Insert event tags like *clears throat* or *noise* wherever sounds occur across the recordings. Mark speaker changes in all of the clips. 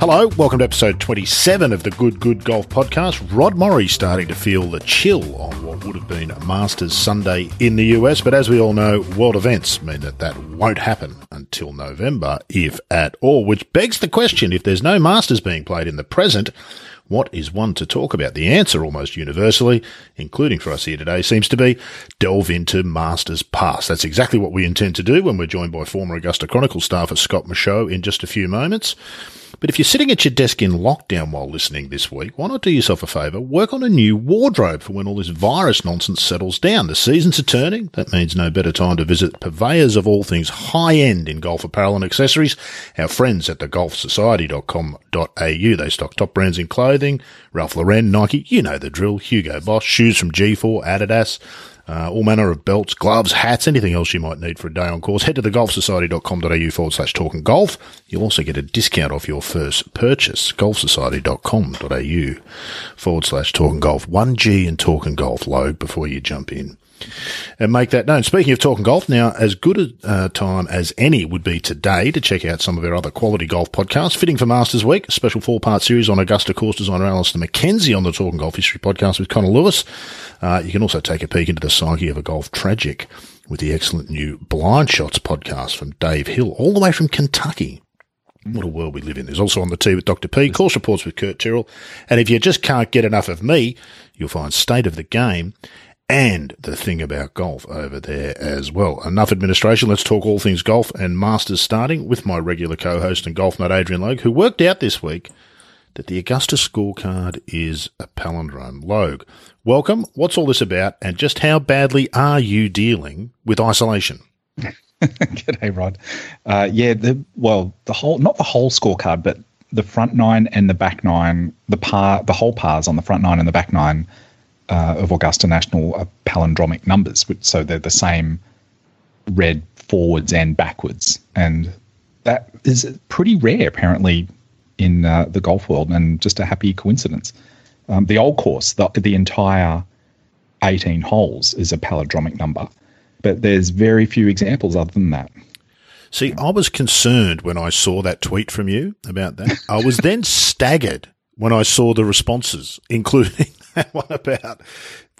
Speaker 1: Hello, welcome to episode 27 of the Good Good Golf Podcast. Rod Morri starting to feel the chill on what would have been Masters Sunday in the US, but as we all know, world events mean that that won't happen until November, if at all, which begs the question if there's no Masters being played in the present, what is one to talk about? The answer, almost universally, including for us here today, seems to be delve into Masters Pass. That's exactly what we intend to do when we're joined by former Augusta Chronicle staffer Scott Michaux in just a few moments. But if you're sitting at your desk in lockdown while listening this week, why not do yourself a favour? Work on a new wardrobe for when all this virus nonsense settles down. The seasons are turning. That means no better time to visit purveyors of all things high end in golf apparel and accessories. Our friends at thegolfsociety.com.au. They stock top brands in clothing, Ralph Lauren, Nike, you know the drill, Hugo Boss, shoes from G4, Adidas, uh, all manner of belts, gloves, hats, anything else you might need for a day on course. Head to thegolfsociety.com.au forward slash talking golf. You'll also get a discount off your first purchase. Golfsociety.com.au forward slash talking golf. 1G and talking golf log before you jump in and make that known. Speaking of talking golf, now as good a uh, time as any would be today to check out some of our other quality golf podcasts. Fitting for Masters Week, a special four part series on Augusta course designer Alister McKenzie on the Talking Golf History podcast with Connor Lewis. Uh, you can also take a peek into the psyche of a golf tragic with the excellent new Blind Shots podcast from Dave Hill, all the way from Kentucky. What a world we live in. There's also on the tee with Dr. P, course reports with Kurt Tyrrell. And if you just can't get enough of me, you'll find State of the Game and the thing about golf over there as well. Enough administration. Let's talk all things golf and Masters starting with my regular co-host and golf nut Adrian Logue, who worked out this week that the Augusta scorecard is a palindrome. Logue, welcome. What's all this about and just how badly are you dealing with isolation? *laughs*
Speaker 2: G'day, Rod. Uh, yeah, the well, the whole not the whole scorecard, but the front nine and the back nine, the par, the whole pars on the front nine and the back nine uh, of Augusta National are palindromic numbers, which, so they're the same read forwards and backwards, and that is pretty rare apparently in uh, the golf world, and just a happy coincidence. Um, the old course, the, the entire 18 holes is a palindromic number, but there's very few examples other than that.
Speaker 1: See, I was concerned when I saw that tweet from you about that. I was then staggered when I saw the responses, *laughs* including *laughs* one about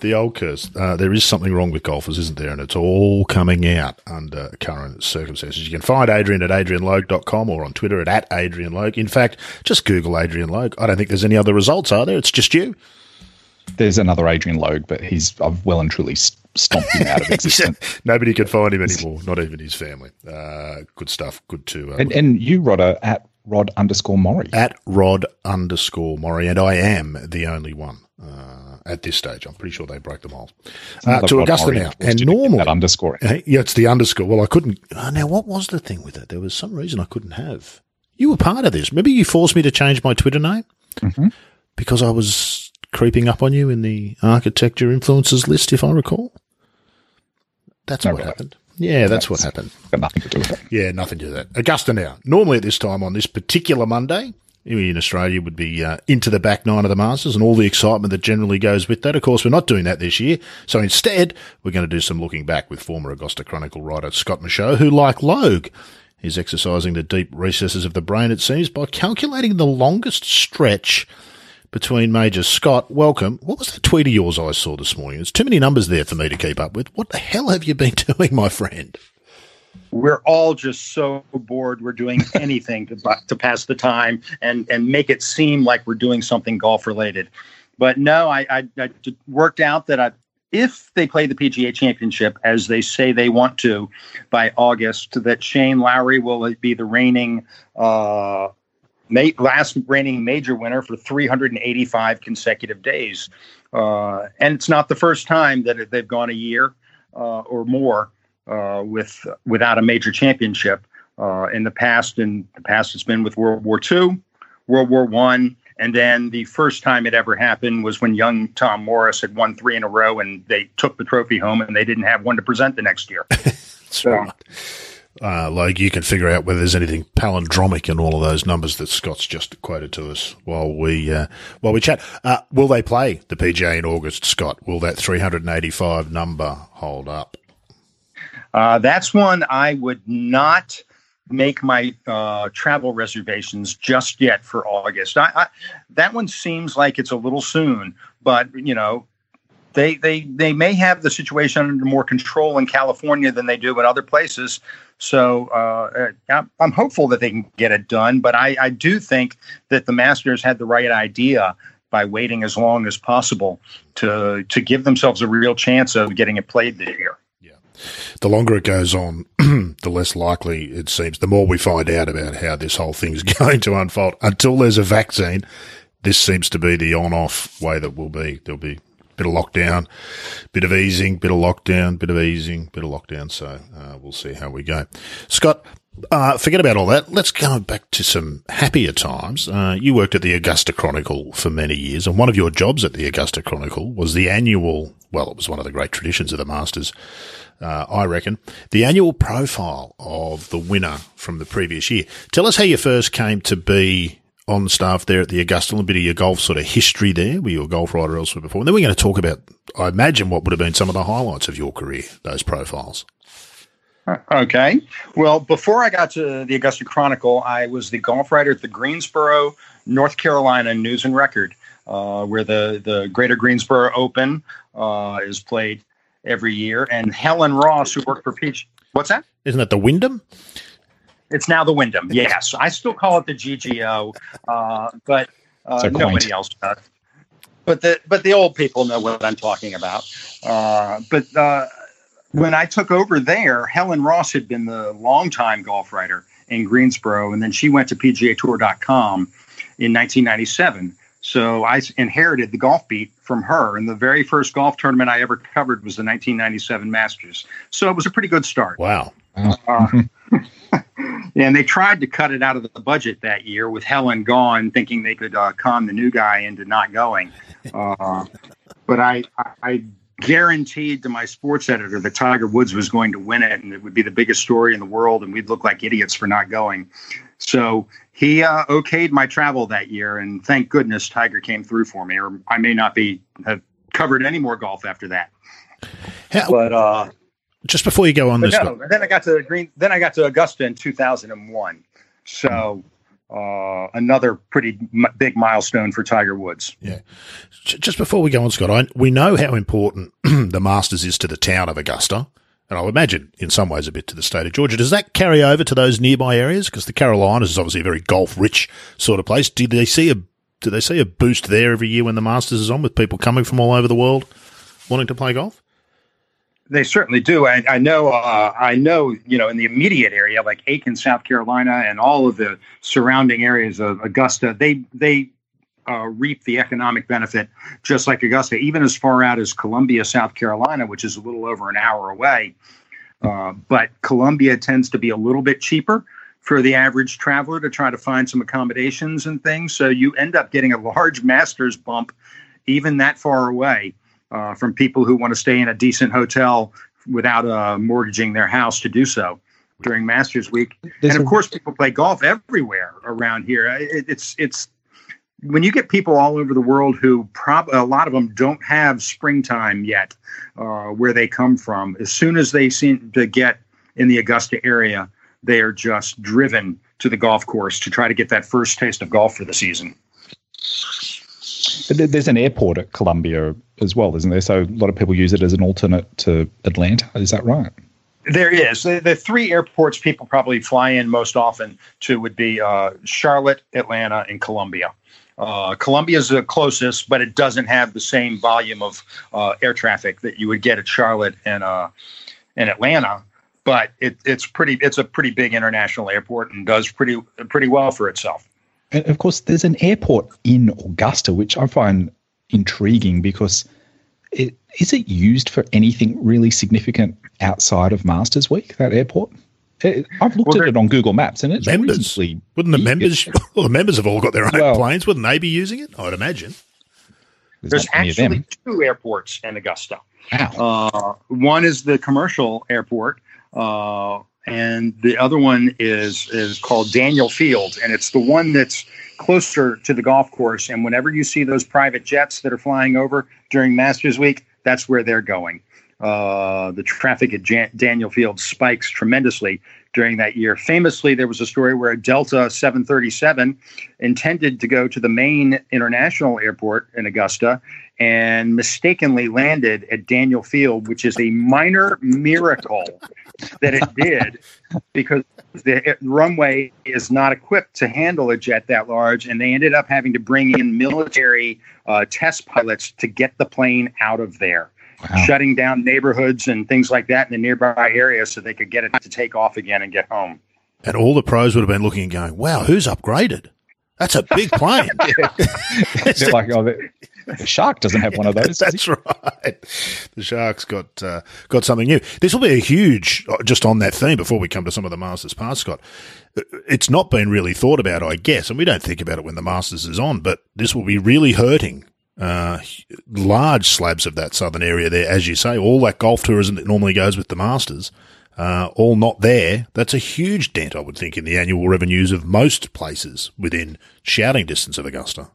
Speaker 1: the old curse. Uh, there is something wrong with golfers, isn't there? And it's all coming out under current circumstances. You can find Adrian at adrianlogue.com or on Twitter at, at adrianlogue. In fact, just Google Adrian Logue. I don't think there's any other results, are there? It's just you.
Speaker 2: There's another Adrian Logue, but he's I've well and truly stomped him out of *laughs* existence. *laughs*
Speaker 1: Nobody can find him anymore, not even his family. Uh, good stuff. Good to.
Speaker 2: Uh, and, and you, Rodder, at Rod underscore Morri.
Speaker 1: At Rod underscore Morri. and I am the only one uh, at this stage. I'm pretty sure they broke them all. Uh, to Augusta now, and normally
Speaker 2: that underscore. *laughs*
Speaker 1: Yeah, it's the underscore. Well, I couldn't. Uh, now, what was the thing with it? There was some reason I couldn't have. You were part of this. Maybe you forced me to change my Twitter name mm-hmm. because I was creeping up on you in the architecture influences list, if I recall. That's no what happened. Yeah, that's, that's what happened.
Speaker 2: Got nothing to do with it.
Speaker 1: Yeah, nothing to do with that. Augusta now. Normally at this time on this particular Monday, in Australia would be uh, into the back nine of the Masters and all the excitement that generally goes with that. Of course, we're not doing that this year. So instead, we're going to do some looking back with former Augusta Chronicle writer Scott Michaux, who, like Logue, is exercising the deep recesses of the brain, it seems, by calculating the longest stretch between majors. Scott, welcome. What was that tweet of yours I saw this morning? There's too many numbers there for me to keep up with. What the hell have you been *laughs* doing, my friend?
Speaker 3: We're all just so bored. We're doing *laughs* anything to, to pass the time and, and make it seem like we're doing something golf related. But no, I, I, I worked out that I, if they play the PGA Championship as they say they want to by August, that Shane Lowry will be the reigning uh, ma- last reigning major winner for 385 consecutive days. Uh, and it's not the first time that they've gone a year uh, or more uh, with without a major championship. Uh, in the past, in the past, it's been with World War II, World War One, and then the first time it ever happened was when young Tom Morris had won three in a row, and they took the trophy home, and they didn't have one to present the next year. *laughs*
Speaker 1: so. Right uh, like you can figure out whether there's anything palindromic in all of those numbers that Scott's just quoted to us while we uh, while we chat. Uh, will they play the PGA in August, Scott? Will that 385 number hold up?
Speaker 3: Uh, that's one I would not make my uh, travel reservations just yet for August. I, I, that one seems like it's a little soon, but you know, they they they may have the situation under more control in California than they do in other places. So uh, I'm hopeful that they can get it done, but I, I do think that the Masters had the right idea by waiting as long as possible to to give themselves a real chance of getting it played this year.
Speaker 1: The longer it goes on, *clears throat* the less likely it seems. The more we find out about how this whole thing is *laughs* going to unfold. Until there's a vaccine, this seems to be the on-off way that will be. There'll be bit of lockdown, bit of easing, bit of lockdown, bit of easing, bit of lockdown. So uh, we'll see how we go. Scott, uh, forget about all that. Let's go back to some happier times. Uh, you worked at the Augusta Chronicle for many years, and one of your jobs at the Augusta Chronicle was the annual, well, it was one of the great traditions of the Masters, uh, I reckon, the annual profile of the winner from the previous year. Tell us how you first came to be on staff there at the Augusta, a bit of your golf sort of history there. Were you a golf writer elsewhere before? And then we're going to talk about, I imagine, what would have been some of the highlights of your career, those profiles.
Speaker 3: Okay. Well, before I got to the Augusta Chronicle, I was the golf writer at the Greensboro, North Carolina News and Record, uh, where the, the Greater Greensboro Open uh, is played every year. And Helen Ross, who worked for Peach. What's that?
Speaker 1: Isn't that the Wyndham?
Speaker 3: It's now the Wyndham. Yes. I still call it the GGO, uh, but uh, nobody else does. But the but the old people know what I'm talking about. Uh, but uh, when I took over there, Helen Ross had been the longtime golf writer in Greensboro, and then she went to PGA Tour.com in 1997. So I inherited the golf beat from her, and the very first golf tournament I ever covered was the 1997 Masters. So it was a pretty good start.
Speaker 1: Wow.
Speaker 3: Uh, *laughs* and they tried to cut it out of the budget that year with Helen gone, thinking they could uh, con the new guy into not going. Uh, but I, I guaranteed to my sports editor that Tiger Woods was going to win it and it would be the biggest story in the world and we'd look like idiots for not going. So he uh, okayed my travel that year and thank goodness Tiger came through for me or I may not be have covered any more golf after that.
Speaker 1: How,
Speaker 3: but uh,
Speaker 1: just before you go on this,
Speaker 3: no, then I got to Green. Then I got to Augusta in 2001. So uh, another pretty m- big milestone for Tiger Woods.
Speaker 1: Yeah. Just before we go on, Scott, I, we know how important *clears throat* the Masters is to the town of Augusta, and I would imagine in some ways a bit to the state of Georgia. Does that carry over to those nearby areas? Because the Carolinas is obviously a very golf-rich sort of place. Do they see a do they see a boost there every year when the Masters is on with people coming from all over the world wanting to play golf?
Speaker 3: They certainly do. I, I know. Uh, I know. You know, in the immediate area, like Aiken, South Carolina, and all of the surrounding areas of Augusta, they they uh, reap the economic benefit just like Augusta, even as far out as Columbia, South Carolina, which is a little over an hour away. Uh, but Columbia tends to be a little bit cheaper for the average traveler to try to find some accommodations and things. So you end up getting a large master's bump even that far away uh, from people who want to stay in a decent hotel without uh, mortgaging their house to do so during Masters Week. and of course, people play golf everywhere around here. It, it's it's when you get people all over the world who prob a lot of them don't have springtime yet uh, where they come from. As soon as they seem to get in the Augusta area, they are just driven to the golf course to try to get that first taste of golf for the season.
Speaker 2: There's an airport at Columbia as well, isn't there? So a lot of people use it as an alternate to Atlanta. Is that right?
Speaker 3: There is. The, the three airports people probably fly in most often to would be uh, Charlotte, Atlanta, and Columbia. Uh, Columbia is the closest, but it doesn't have the same volume of uh, air traffic that you would get at Charlotte and uh, Atlanta. But it, it's pretty. It's a pretty big international airport and does pretty pretty well for itself.
Speaker 2: And of course, there's an airport in Augusta, which I find intriguing because it, is it used for anything really significant outside of Masters Week? That airport. It, I've looked well, at it on Google Maps, and it's
Speaker 1: members. Wouldn't the members? *laughs* Well, the members have all got their own well, planes. Wouldn't they be using it? I'd imagine.
Speaker 3: There's, there's actually two airports in Augusta. Uh, one is the commercial airport, uh, and the other one is is called Daniel Field, and it's the one that's closer to the golf course. And whenever you see those private jets that are flying over during Masters Week, that's where they're going. Uh, the traffic at Jan- Daniel Field spikes tremendously during that year. Famously, there was a story where a Delta 737 intended to go to the main international airport in Augusta and mistakenly landed at Daniel Field, which is a minor miracle that it did *laughs* because the runway is not equipped to handle a jet that large. And they ended up having to bring in military uh, test pilots to get the plane out of there wow. shutting down neighborhoods and things like that in the nearby area so they could get it to take off again and get home.
Speaker 1: And all the pros would have been looking and going, wow, who's upgraded? That's a big plane. *laughs* *laughs*
Speaker 2: They're like, oh, the, the, shark doesn't have one of those.
Speaker 1: That's right. The shark's got uh, got something new. This will be a huge. Uh, just on that theme, before we come to some of the Masters past, Scott, uh, it's not been really thought about, I guess, and we don't think about it when the Masters is on. But this will be really hurting uh, large slabs of that southern area there, as you say, all that golf tourism that normally goes with the Masters, uh, all not there. That's a huge dent, I would think, in the annual revenues of most places within shouting distance of Augusta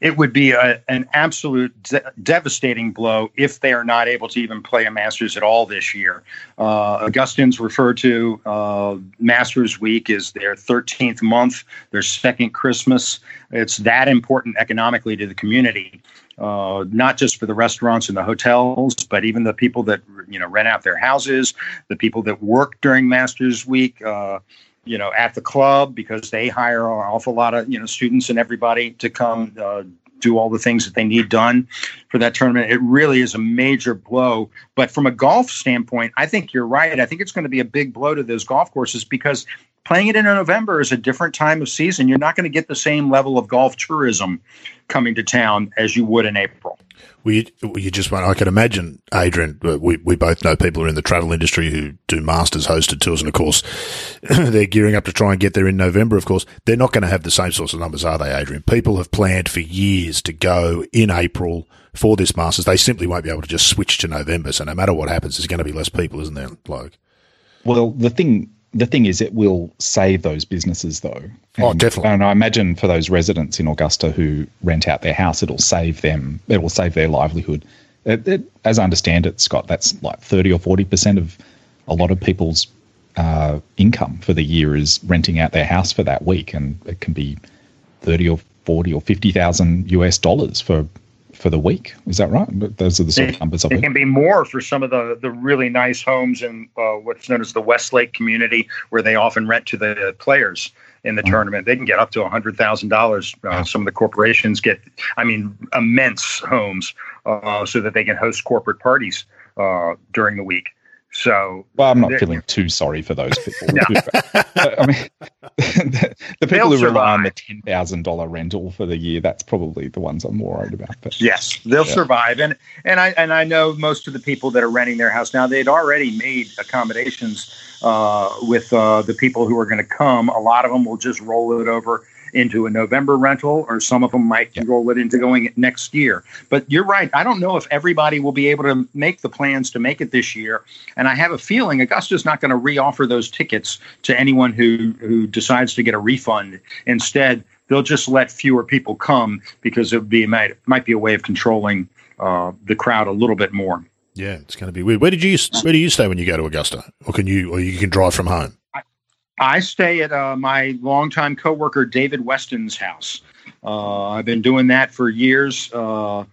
Speaker 3: it would be a, an absolute de- devastating blow if they are not able to even play a Masters at all this year. Uh, Augustans refer to uh, Masters Week as their 13th month, their second Christmas. It's that important economically to the community. Uh, not just for the restaurants and the hotels, but even the people that you know rent out their houses, the people that work during Masters Week. Uh, you know, at the club because they hire an awful lot of, you know, students and everybody to come uh, do all the things that they need done for that tournament. It really is a major blow. But from a golf standpoint, I think you're right. I think it's going to be a big blow to those golf courses because playing it in November is a different time of season. You're not going to get the same level of golf tourism coming to town as you would in April.
Speaker 1: We you just want, I can imagine, Adrian. Uh, we we both know people who are in the travel industry who do masters hosted tours, and of course, *clears throat* they're gearing up to try and get there in November. Of course, they're not going to have the same sorts of numbers, are they, Adrian? People have planned for years to go in April for this masters. They simply won't be able to just switch to November. So no matter what happens, there's going to be less people, isn't there, Logue?
Speaker 2: Well, the thing the thing is, it will save those businesses, though.
Speaker 1: Oh, and, oh, definitely.
Speaker 2: And I imagine for those residents in Augusta who rent out their house, it'll save them. It will save their livelihood. It, it, as I understand it, Scott, that's like thirty or forty percent of a lot of people's uh, income for the year is renting out their house for that week, and it can be thirty or forty or fifty thousand US dollars for for the week. Is that right? Those are the sort of numbers
Speaker 3: it. It can be more for some of the, the really nice homes in uh, what's known as the Westlake community, where they often rent to the players in the mm tournament. They can get up to a hundred thousand uh, dollars. Some of the corporations get, I mean, immense homes uh, so that they can host corporate parties uh, during the week. So,
Speaker 2: well, I'm not feeling too sorry for those people. *laughs* no. I mean, *laughs* the, the people who rely on the ten thousand dollar rental for the year, that's probably the ones I'm more worried about. But
Speaker 3: yes, they'll yeah. survive, and and I and I know most of the people that are renting their house now. They'd already made accommodations uh, with uh, the people who are going to come. A lot of them will just roll it over into a November rental, or some of them might yeah. roll it into going next year. But you're right. I don't know if everybody will be able to make the plans to make it this year. And I have a feeling Augusta's not going to reoffer those tickets to anyone who, who decides to get a refund. Instead, they'll just let fewer people come because it would be might might be a way of controlling uh, the crowd a little bit more.
Speaker 1: Yeah, it's going to be weird. Where did you where do you stay when you go to Augusta, or can you or you can drive from home?
Speaker 3: I stay at uh, my longtime coworker David Westin's house. Uh, I've been doing that for years, uh,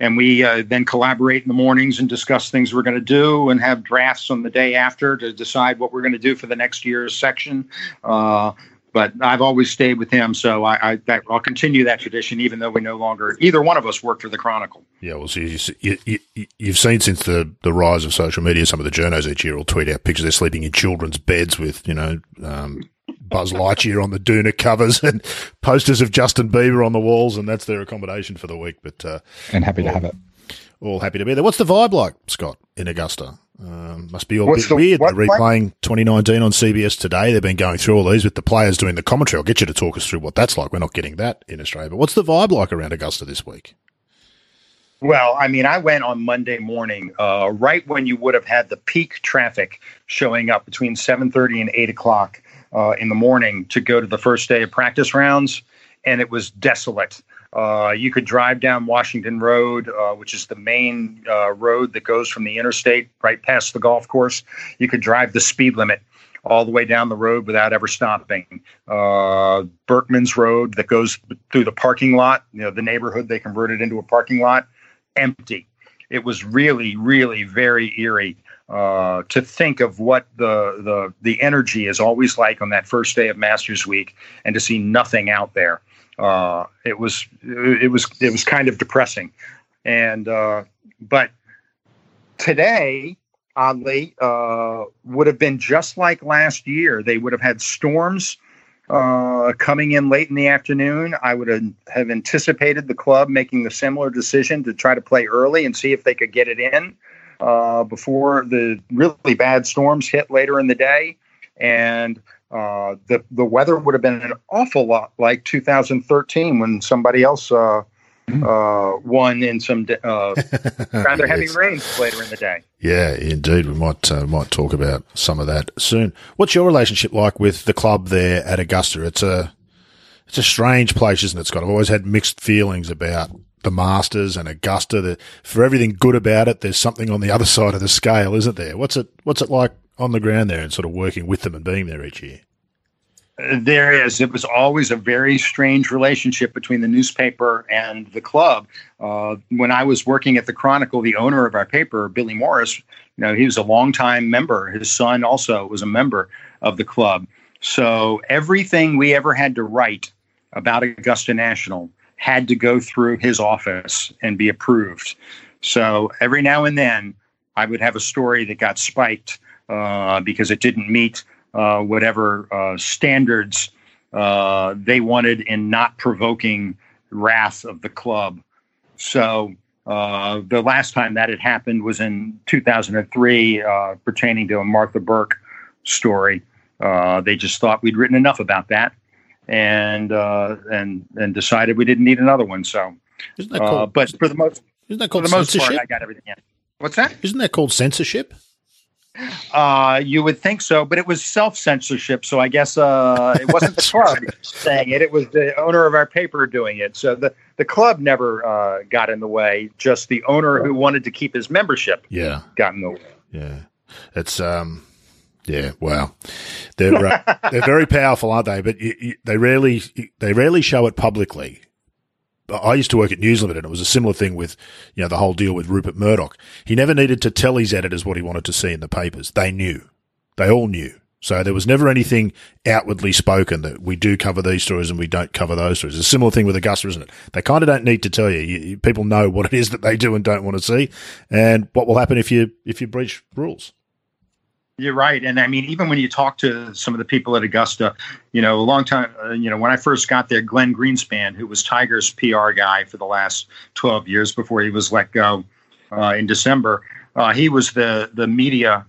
Speaker 3: and we uh, then collaborate in the mornings and discuss things we're going to do, and have drafts on the day after to decide what we're going to do for the next year's section. But I've always stayed with him, so I, I will continue that tradition, even though we no longer either one of us work for the Chronicle.
Speaker 1: Yeah, well, see, you, you, you've seen since the, the rise of social media, some of the journos each year will tweet out pictures they're sleeping in children's beds with, you know, um, Buzz Lightyear on the Duna covers and *laughs* posters of Justin Bieber on the walls, and that's their accommodation for the week. But uh,
Speaker 2: and happy to have it.
Speaker 1: All happy to be there. What's the vibe like, Scott, in Augusta? Um, must be all a bit the, weird. They're replaying 2019 on CBS today. They've been going through all these with the players doing the commentary. I'll get you to talk us through what that's like. We're not getting that in Australia. But what's the vibe like around Augusta this week?
Speaker 3: Well, I mean, I went on Monday morning, uh, right when you would have had the peak traffic showing up between 7:30 and 8 o'clock uh, in the morning to go to the first day of practice rounds, and it was desolate. Uh, you could drive down Washington Road, uh, which is the main uh, road that goes from the interstate right past the golf course. You could drive the speed limit all the way down the road without ever stopping. Uh, Berckmans Road that goes through the parking lot, you know, the neighborhood they converted into a parking lot, empty. It was really, really very eerie uh, to think of what the, the the energy is always like on that first day of Masters Week, and to see nothing out there. Uh, it was it was it was kind of depressing, and uh, but today oddly, uh, would have been just like last year. They would have had storms uh, coming in late in the afternoon. I would have, anticipated the club making the similar decision to try to play early and see if they could get it in uh, before the really bad storms hit later in the day. And uh, the the weather would have been an awful lot like 2013 when somebody else uh, Hmm. uh, one in some uh, *laughs* rather heavy yes. rains later in the day.
Speaker 1: Yeah, indeed. We might uh, might talk about some of that soon. What's your relationship like with the club there at Augusta? It's a it's a strange place, isn't it, Scott? I've always had mixed feelings about the Masters and Augusta. The, for everything good about it, there's something on the other *laughs* side of the scale, isn't there? What's it What's it like on the ground there and sort of working with them and being there each year?
Speaker 3: there is. It was always a very strange relationship between the newspaper and the club. Uh, when I was working at the Chronicle, the owner of our paper, Billy Morris, you know, he was a longtime member. His son also was a member of the club. So everything we ever had to write about Augusta National had to go through his office and be approved. So every now and then, I would have a story that got spiked uh, because it didn't meet uh, whatever uh, standards uh, they wanted in not provoking wrath of the club. So uh, the last time that had happened was in 2003, uh, pertaining to a Martha Burk story. they just thought we'd written enough about that, and and and decided we didn't need another one. So, but for the most,
Speaker 1: isn't that called for the most part, I
Speaker 3: got everything in. What's that?
Speaker 1: Isn't that called censorship?
Speaker 3: Uh, you would think so, but it was self censorship. So I guess uh, it wasn't the club saying it; it was the owner of our paper doing it. So the the club never uh, got in the way. Just the owner who wanted to keep his membership,
Speaker 1: yeah,
Speaker 3: got in the way.
Speaker 1: Yeah, it's um, yeah, wow, they're uh, they're very powerful, aren't they? But you, you, they rarely they rarely show it publicly. I used to work at News Limited. And it was a similar thing with, you know, the whole deal with Rupert Murdoch. He never needed to tell his editors what he wanted to see in the papers. They knew. They all knew. So there was never anything outwardly spoken that we do cover these stories and we don't cover those stories. It's a similar thing with Augusta, isn't it? They kind of don't need to tell you. you. People know what it is that they do and don't want to see, and what will happen if you if you breach rules.
Speaker 3: You're right, and I mean, even when you talk to some of the people at Augusta, you know, a long time, uh, you know, when I first got there, Glenn Greenspan, who was Tiger's PR guy for the last 12 years before he was let go uh, in December, uh, he was the the media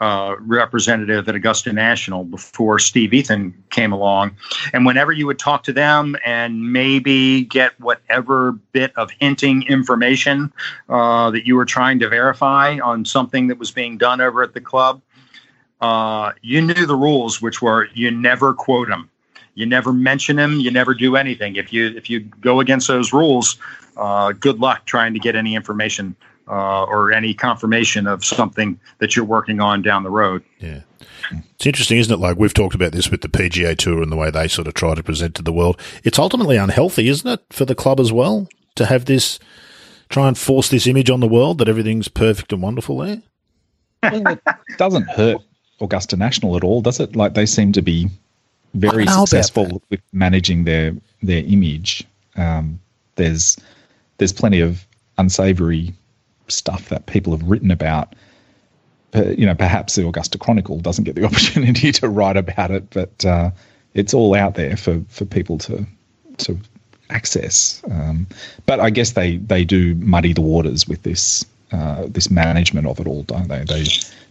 Speaker 3: uh, representative at Augusta National before Steve Ethun came along. And whenever you would talk to them and maybe get whatever bit of hinting information uh, that you were trying to verify on something that was being done over at the club, uh, you knew the rules, which were you never quote them, you never mention them, you never do anything. If you if you go against those rules, uh, good luck trying to get any information uh, or any confirmation of something that you're working on down the road.
Speaker 1: Yeah. It's interesting, isn't it? Like we've talked about this with the PGA Tour and the way they sort of try to present to the world. It's ultimately unhealthy, isn't it, for the club as well to have this, try and force this image on the world that everything's perfect and wonderful there?
Speaker 2: Well, it doesn't hurt Augusta National at all, does it? Like they seem to be very successful with managing their their image. Um, there's there's plenty of unsavory stuff that people have written about. You know, perhaps the Augusta Chronicle doesn't get the *laughs* opportunity to write about it, but uh, it's all out there for, for people to to access. Um, but I guess they, they do muddy the waters with this uh, this management of it all, don't they? They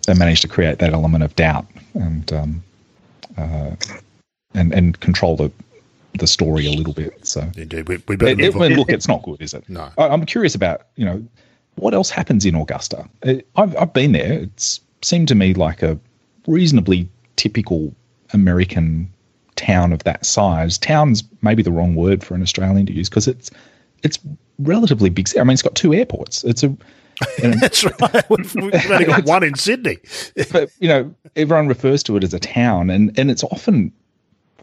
Speaker 2: they managed to create that element of doubt and um, uh, and and control the the story a little bit. So
Speaker 1: indeed, we, we better
Speaker 2: it, it, look, it's not good, is it?
Speaker 1: No.
Speaker 2: I, am curious about you know what else happens in Augusta. I've I've been there. It's seemed to me like a reasonably typical American town of that size. Town's maybe the wrong word for an Australian to use because it's it's relatively big. I mean, it's got two airports. It's a *laughs*
Speaker 1: That's right. We've, we've only got *laughs* one in Sydney.
Speaker 2: but you know, everyone refers to it as a town, and and it's often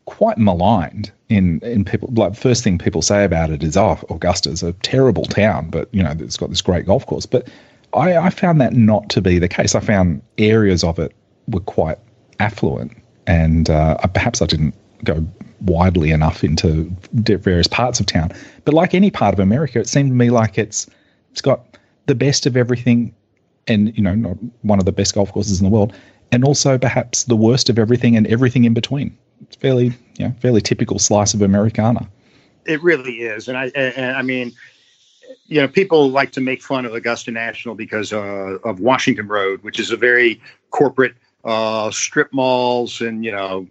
Speaker 2: quite maligned in in people. Like first thing people say about it is, "Oh, Augusta's a terrible town," but you know, it's got this great golf course. But I, I found that not to be the case. I found areas of it were quite affluent, and uh, perhaps I didn't go widely enough into various parts of town. But like any part of America, it seemed to me like it's it's got the best of everything, and you know, not one of the best golf courses in the world, and also perhaps the worst of everything and everything in between. It's fairly, you know, fairly typical slice of Americana.
Speaker 3: It really is, and I, and, I mean, you know, people like to make fun of Augusta National because uh, of Washington Road, which is a very corporate uh, strip malls and you know,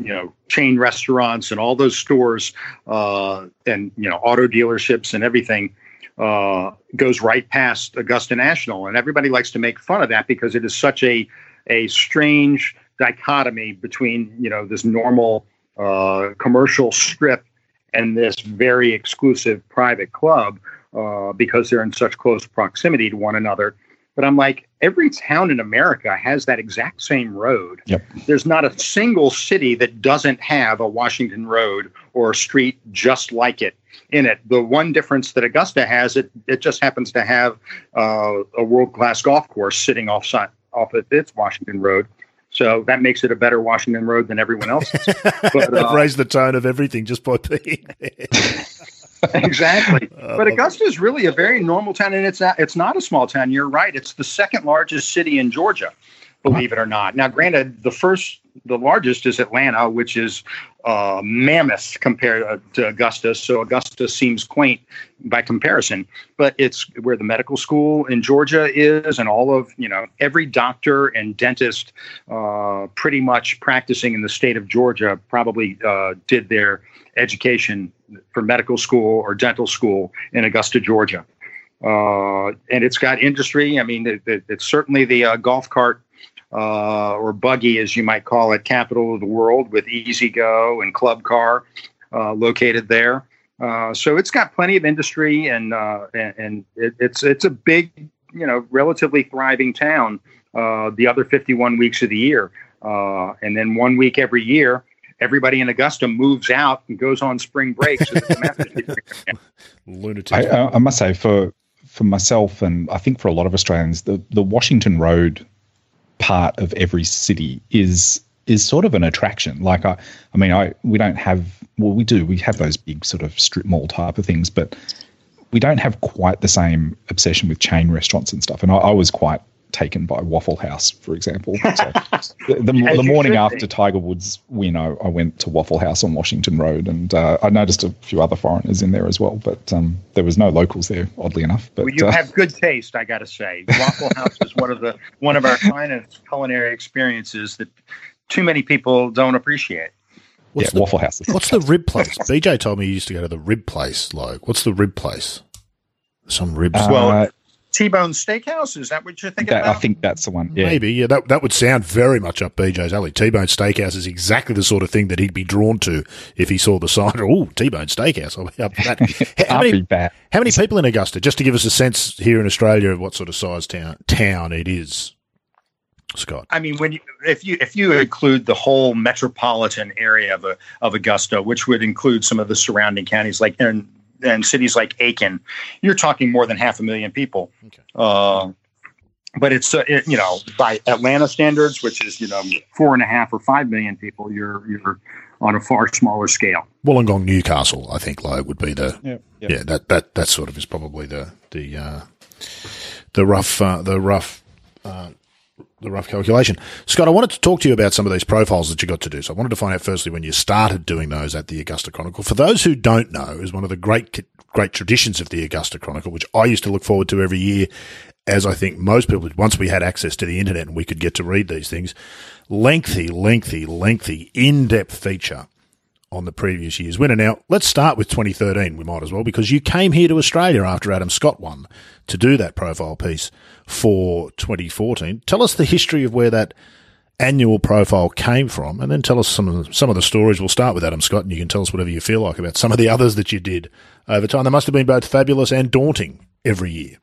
Speaker 3: you know, chain restaurants and all those stores uh, and you know, auto dealerships and everything uh, goes right past Augusta National, and everybody likes to make fun of that because it is such a a strange dichotomy between you know this normal uh, commercial strip and this very exclusive private club uh, because they're in such close proximity to one another. But I'm like, every town in America has that exact same road.
Speaker 2: Yep.
Speaker 3: There's not a single city that doesn't have a Washington Road or a street just like it in it. The one difference that Augusta has, it it just happens to have uh, a world class golf course sitting off off of its Washington Road. So that makes it a better Washington Road than everyone else's. *laughs*
Speaker 1: But, uh, raised the tone of everything just by being *laughs* *laughs*
Speaker 3: exactly. Uh, but Augusta is really a very normal town, and it's not, it's not a small town. You're right. It's the second largest city in Georgia, believe it or not. Now, granted, the first, the largest is Atlanta, which is uh, mammoth compared to Augusta. So Augusta seems quaint by comparison, but it's where the medical school in Georgia is, and all of you know every doctor and dentist, uh, pretty much practicing in the state of Georgia, probably uh, did their education for medical school or dental school in Augusta, Georgia. Uh, and it's got industry. I mean, it, it, it's certainly the uh, golf cart uh, or buggy, as you might call it, capital of the world with E-Z-GO and Club Car uh, located there. Uh, so it's got plenty of industry, and uh, and, and it, it's it's a big, you know, relatively thriving town. the other 51 weeks of the year, and then one week every year everybody in Augusta moves out and goes on spring break. So *laughs*
Speaker 2: Lunatic. I, I, must say, for for myself, and I think for a lot of Australians, the the Washington Road part of every city is is sort of an attraction. Like I, I mean, I we don't have well, we do we have those big sort of strip mall type of things, but we don't have quite the same obsession with chain restaurants and stuff. And I, I was quite taken by Waffle House, for example. *laughs* So the, the, the morning after be. Tiger Woods win, I, I, went to Waffle House on Washington Road, and uh, I noticed a few other foreigners in there as well, but um, there was no locals there, oddly enough. But
Speaker 3: well, you uh, have good taste, I got to say. Waffle *laughs* House is one of the one of our finest culinary experiences that too many people don't appreciate.
Speaker 2: What's yeah, the, Waffle House.
Speaker 1: What's the rib place? BJ told me he used to go to the rib place. Like, what's the rib place? Some ribs.
Speaker 3: Uh, well, T-Bone Steakhouse. Is that what you're thinking
Speaker 2: that,
Speaker 3: about?
Speaker 2: I think that's the one. Yeah.
Speaker 1: Maybe. Yeah, that, that would sound very much up BJ's alley. T-Bone Steakhouse is exactly the sort of thing that he'd be drawn to if he saw the sign. *laughs* Oh, T-Bone Steakhouse. I'll be up for that. *laughs* how, many, how many people in Augusta? Just to give us a sense here in Australia of what sort of size town town it is. Scott.
Speaker 3: I mean, when you if you if you include the whole metropolitan area of a, of Augusta, which would include some of the surrounding counties like and and cities like Aiken, you're talking more than half a million people. Okay. Uh, but it's uh, it, you know by Atlanta standards, which is you know four and a half or five million people, you're you're on a far smaller scale.
Speaker 1: Wollongong, Newcastle, I think, like would be the yeah, yeah. yeah that that that sort of is probably the the uh, the rough uh, the rough uh, the rough calculation. Scott, I wanted to talk to you about some of these profiles that you got to do. So I wanted to find out firstly when you started doing those at the Augusta Chronicle. For those who don't know, is one of the great great traditions of the Augusta Chronicle, which I used to look forward to every year, as I think most people once we had access to the internet and we could get to read these things. Lengthy, lengthy, lengthy, in depth feature on the previous year's winner. Now, let's start with 2013, we might as well, because you came here to Australia after Adam Scott won to do that profile piece for 2014. Tell us the history of where that annual profile came from, and then tell us some of the, some of the stories. We'll start with Adam Scott, and you can tell us whatever you feel like about some of the others that you did over time. They must have been both fabulous and daunting every year.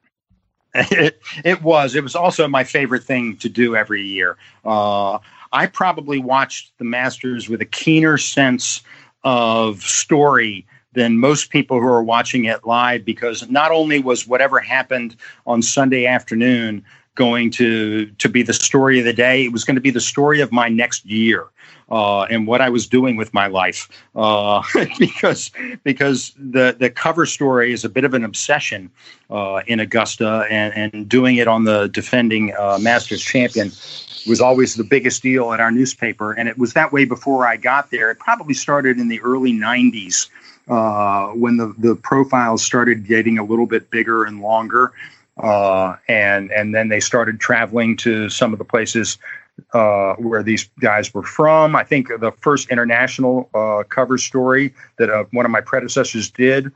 Speaker 3: It, *laughs* it was. It was also my favorite thing to do every year. Uh, I probably watched the Masters with a keener sense of story than most people who are watching it live because not only was whatever happened on Sunday afternoon going to to be the story of the day, it was going to be the story of my next year. Uh, and what I was doing with my life, uh, *laughs* because because the the cover story is a bit of an obsession uh, in Augusta, and, and doing it on the defending uh, Masters champion was always the biggest deal at our newspaper, and it was that way before I got there. It probably started in the early '90s uh, when the the profiles started getting a little bit bigger and longer. Uh, and and then they started traveling to some of the places uh, where these guys were from. I think the first international uh, cover story that uh, one of my predecessors did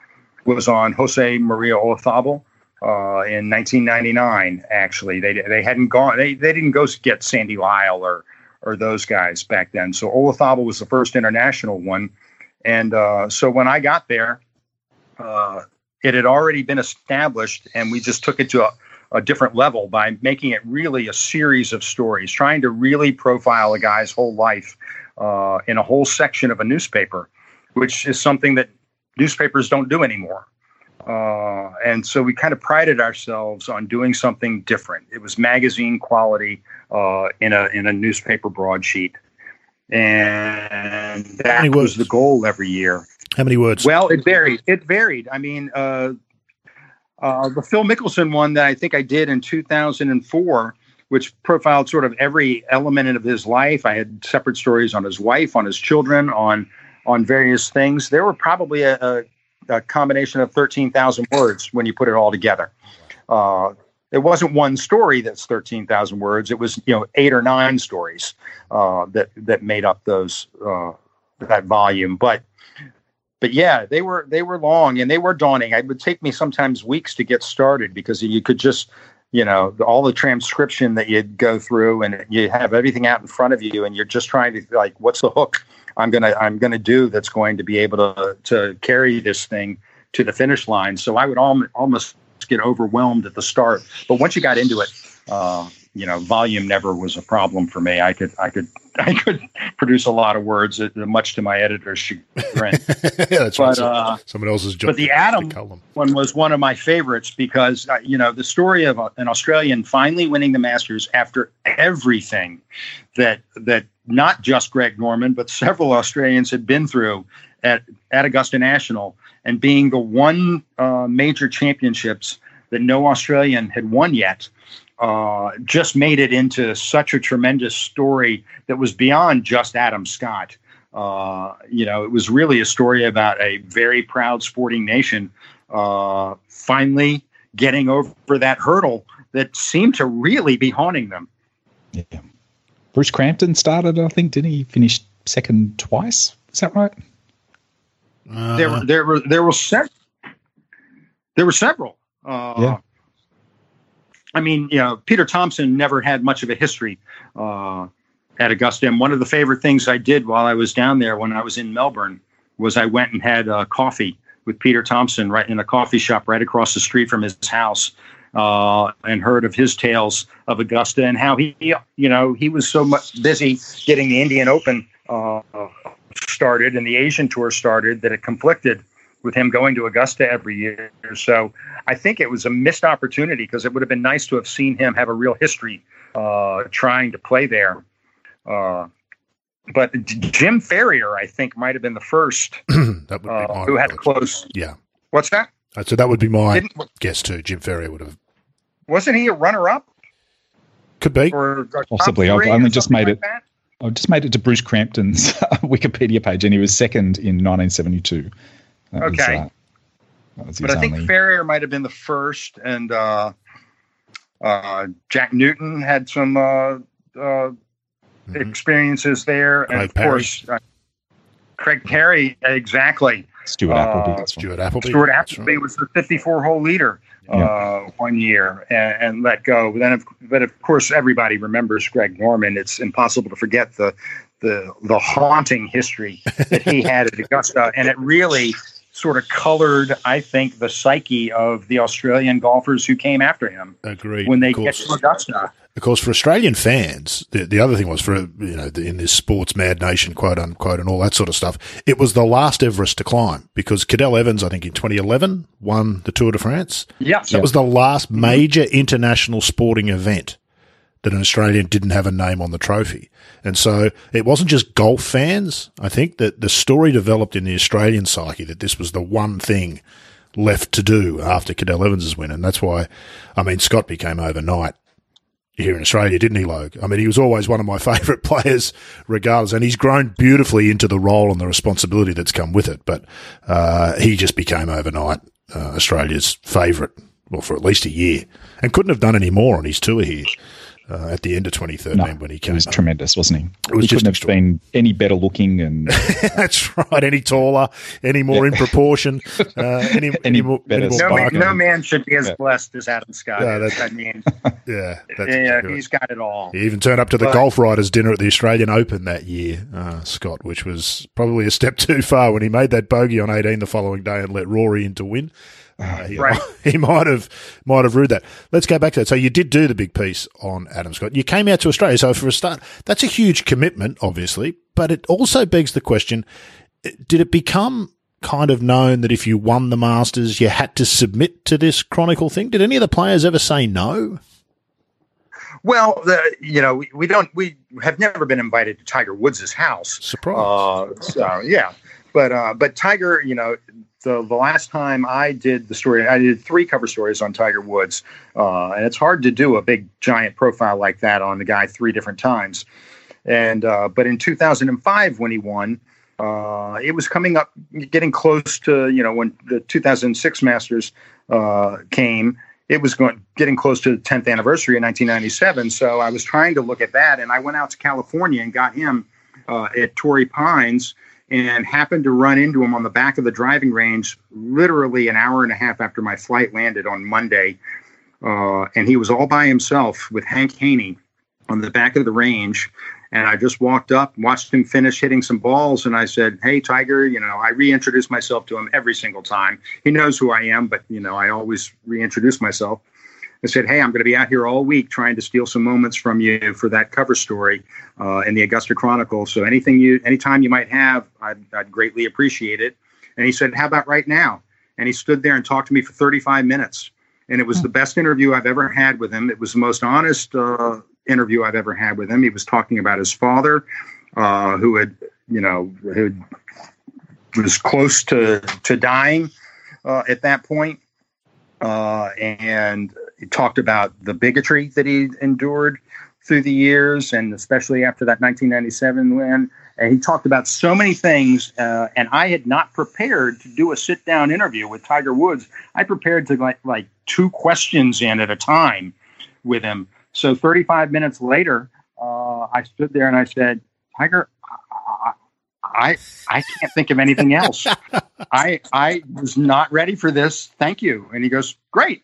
Speaker 3: was on Jose Maria Olazabal uh, in 1999. Actually, they they hadn't gone. They they didn't go get Sandy Lyle or or those guys back then. So Olazabal was the first international one, and uh, so when I got there. Uh, it had already been established, and we just took it to a, a different level by making it really a series of stories, trying to really profile a guy's whole life uh, in a whole section of a newspaper, which is something that newspapers don't do anymore. Uh, and so we kind of prided ourselves on doing something different. It was magazine quality uh, in a in a newspaper broadsheet, and that was the goal every year.
Speaker 1: How many words?
Speaker 3: Well, it varied. It varied. I mean, uh, uh, the Phil Mickelson one that I think I did in 2004, which profiled sort of every element of his life. I had separate stories on his wife, on his children, on on various things. There were probably a, a, a combination of 13,000 words when you put it all together. Uh, it wasn't one story that's 13,000 words. It was you know eight or nine stories uh, that that made up those uh, that volume. But but yeah, they were they were long and they were daunting. It would take me sometimes weeks to get started because you could just you know all the transcription that you'd go through and you have everything out in front of you and you're just trying to like what's the hook i'm gonna i'm gonna do that's going to be able to to carry this thing to the finish line so i would al- almost get overwhelmed at the start but once you got into it uh, you know, volume never was a problem for me. I could, I could, *laughs* I could produce a lot of words, uh, much to my editor's chagrin. *laughs*
Speaker 1: yeah, that's but. Uh, Someone else's job.
Speaker 3: But the Adam one was one of my favorites because uh, you know the story of an Australian finally winning the Masters after everything that that not just Greg Norman but several Australians had been through at at Augusta National and being the one uh, major championships that no Australian had won yet uh, just made it into such a tremendous story that was beyond just Adam Scott. Uh, you know, it was really a story about a very proud sporting nation uh, finally getting over that hurdle that seemed to really be haunting them.
Speaker 2: Yeah. Bruce Crampton started, I think, didn't he? Finish second twice. Is that right?
Speaker 3: Uh, there were there were there were several. There were several. Uh, yeah. I mean, you know, Peter Thomson never had much of a history uh, at Augusta. And one of the favorite things I did while I was down there when I was in Melbourne was I went and had uh, coffee with Peter Thomson right in a coffee shop right across the street from his house. Uh, and heard of his tales of Augusta and how he, you know, he was so much busy getting the Indian Open uh, started and the Asian Tour started that it conflicted with him going to Augusta every year. So I think it was a missed opportunity because it would have been nice to have seen him have a real history uh, trying to play there. Uh, but Jim Ferrier, I think, might have been the first *clears throat* that would uh, who had a close.
Speaker 1: Yeah.
Speaker 3: What's that?
Speaker 1: So that would be my Didn't, guess too. Jim Ferrier would have.
Speaker 3: Wasn't he a runner-up?
Speaker 1: Could be.
Speaker 3: Or
Speaker 2: Possibly. I've only just made like it. That? I just made it to Bruce Crampton's Wikipedia page, and he was second in 1972.
Speaker 3: That okay. Was, uh, but I think only... Ferrier might have been the first, and uh, uh, Jack Newton had some uh, uh, mm-hmm. experiences there, and Craig of Parry. course, uh, Craig Parry exactly.
Speaker 2: Stuart Appleby.
Speaker 1: Stuart Appleby.
Speaker 3: Stuart Appleby right. was the 54 hole leader uh, one year and, and, let go. But then, of, but of course, everybody remembers Greg Norman. It's impossible to forget the the the haunting history that he had at Augusta, and it really sort of colored, I think, the psyche of the Australian golfers who came after him.
Speaker 1: Agreed.
Speaker 3: When they get to Augusta.
Speaker 1: Of course, for Australian fans, the, the other thing was for, you know, in this sports mad nation, quote unquote, and all that sort of stuff, it was the last Everest to climb because Cadel Evans, I think in 2011, won the Tour de France.
Speaker 3: Yeah.
Speaker 1: That was the last mm-hmm. major international sporting event that an Australian didn't have a name on the trophy. And so it wasn't just golf fans. I think that the story developed in the Australian psyche that this was the one thing left to do after Cadel Evans' win. And that's why, I mean, Scott became overnight here in Australia, didn't he, Logue? I mean, he was always one of my *laughs* favourite players, regardless, and he's grown beautifully into the role and the responsibility that's come with it. But uh, he just became overnight uh, Australia's favourite, well, for at least a year, and couldn't have done any more on his tour here uh, at the end of 2013 no, when he came.
Speaker 2: He was tremendous, wasn't he?
Speaker 1: It was
Speaker 2: he
Speaker 1: just
Speaker 2: couldn't have been any better looking and *laughs*
Speaker 1: that's right. Any taller, any more yeah. in proportion, *laughs* uh, any, any, any, more,
Speaker 3: better. Any more no, man, no, man, should be as yeah. blessed as Adam Scott. Yeah, I mean, *laughs*
Speaker 1: yeah,
Speaker 3: yeah, he's got it all.
Speaker 1: He even turned up to the but, golf writers' dinner at the Australian Open that year, uh, Scott, which was probably a step too far when he made that bogey on 18 the following day and let Rory in to win. Uh, he, right. *laughs* he might have might have rued that. Let's go back to that. So you did do the big piece on Adam Scott. You came out to Australia. So for a start, that's a huge commitment, obviously. But it also begs the question: Did it become kind of known that if you won the Masters, you had to submit to this Chronicle thing? Did any of the players ever say no?
Speaker 3: Well, the, you know, we, we, don't, we have never been invited to Tiger Woods' house.
Speaker 1: Surprise.
Speaker 3: Uh, so, yeah. But, uh, but Tiger, you know, the, the last time I did the story, I did three cover stories on Tiger Woods, uh, and it's hard to do a big giant profile like that on the guy three different times. And uh, but in 2005 when he won, uh, it was coming up, getting close to you know when the 2006 Masters uh, came. It was going getting close to the 10th anniversary in 1997. So I was trying to look at that, and I went out to California and got him uh, at Torrey Pines and happened to run into him on the back of the driving range literally an hour and a half after my flight landed on Monday. Uh, and he was all by himself with Hank Haney on the back of the range. And I just walked up, watched him finish hitting some balls, and I said, Hey, Tiger, you know, I reintroduce myself to him every single time. He knows who I am, but, you know, I always reintroduce myself and said, "Hey, I'm going to be out here all week trying to steal some moments from you for that cover story uh, in the Augusta Chronicle. So anything you, anytime you might have, I'd, I'd greatly appreciate it." And he said, "How about right now?" And he stood there and talked to me for 35 minutes, and it was the best interview I've ever had with him. It was the most honest uh, interview I've ever had with him. He was talking about his father, uh, who had, you know, who was close to to dying uh, at that point. Uh, and talked about the bigotry that he endured through the years, and especially after that 1997 win. And he talked about so many things, uh, and I had not prepared to do a sit-down interview with Tiger Woods. I prepared to like like two questions in at a time with him. So 35 minutes later, uh, I stood there and I said, "Tiger, I I can't think of anything else. *laughs* I I was not ready for this. Thank you." And he goes, "Great."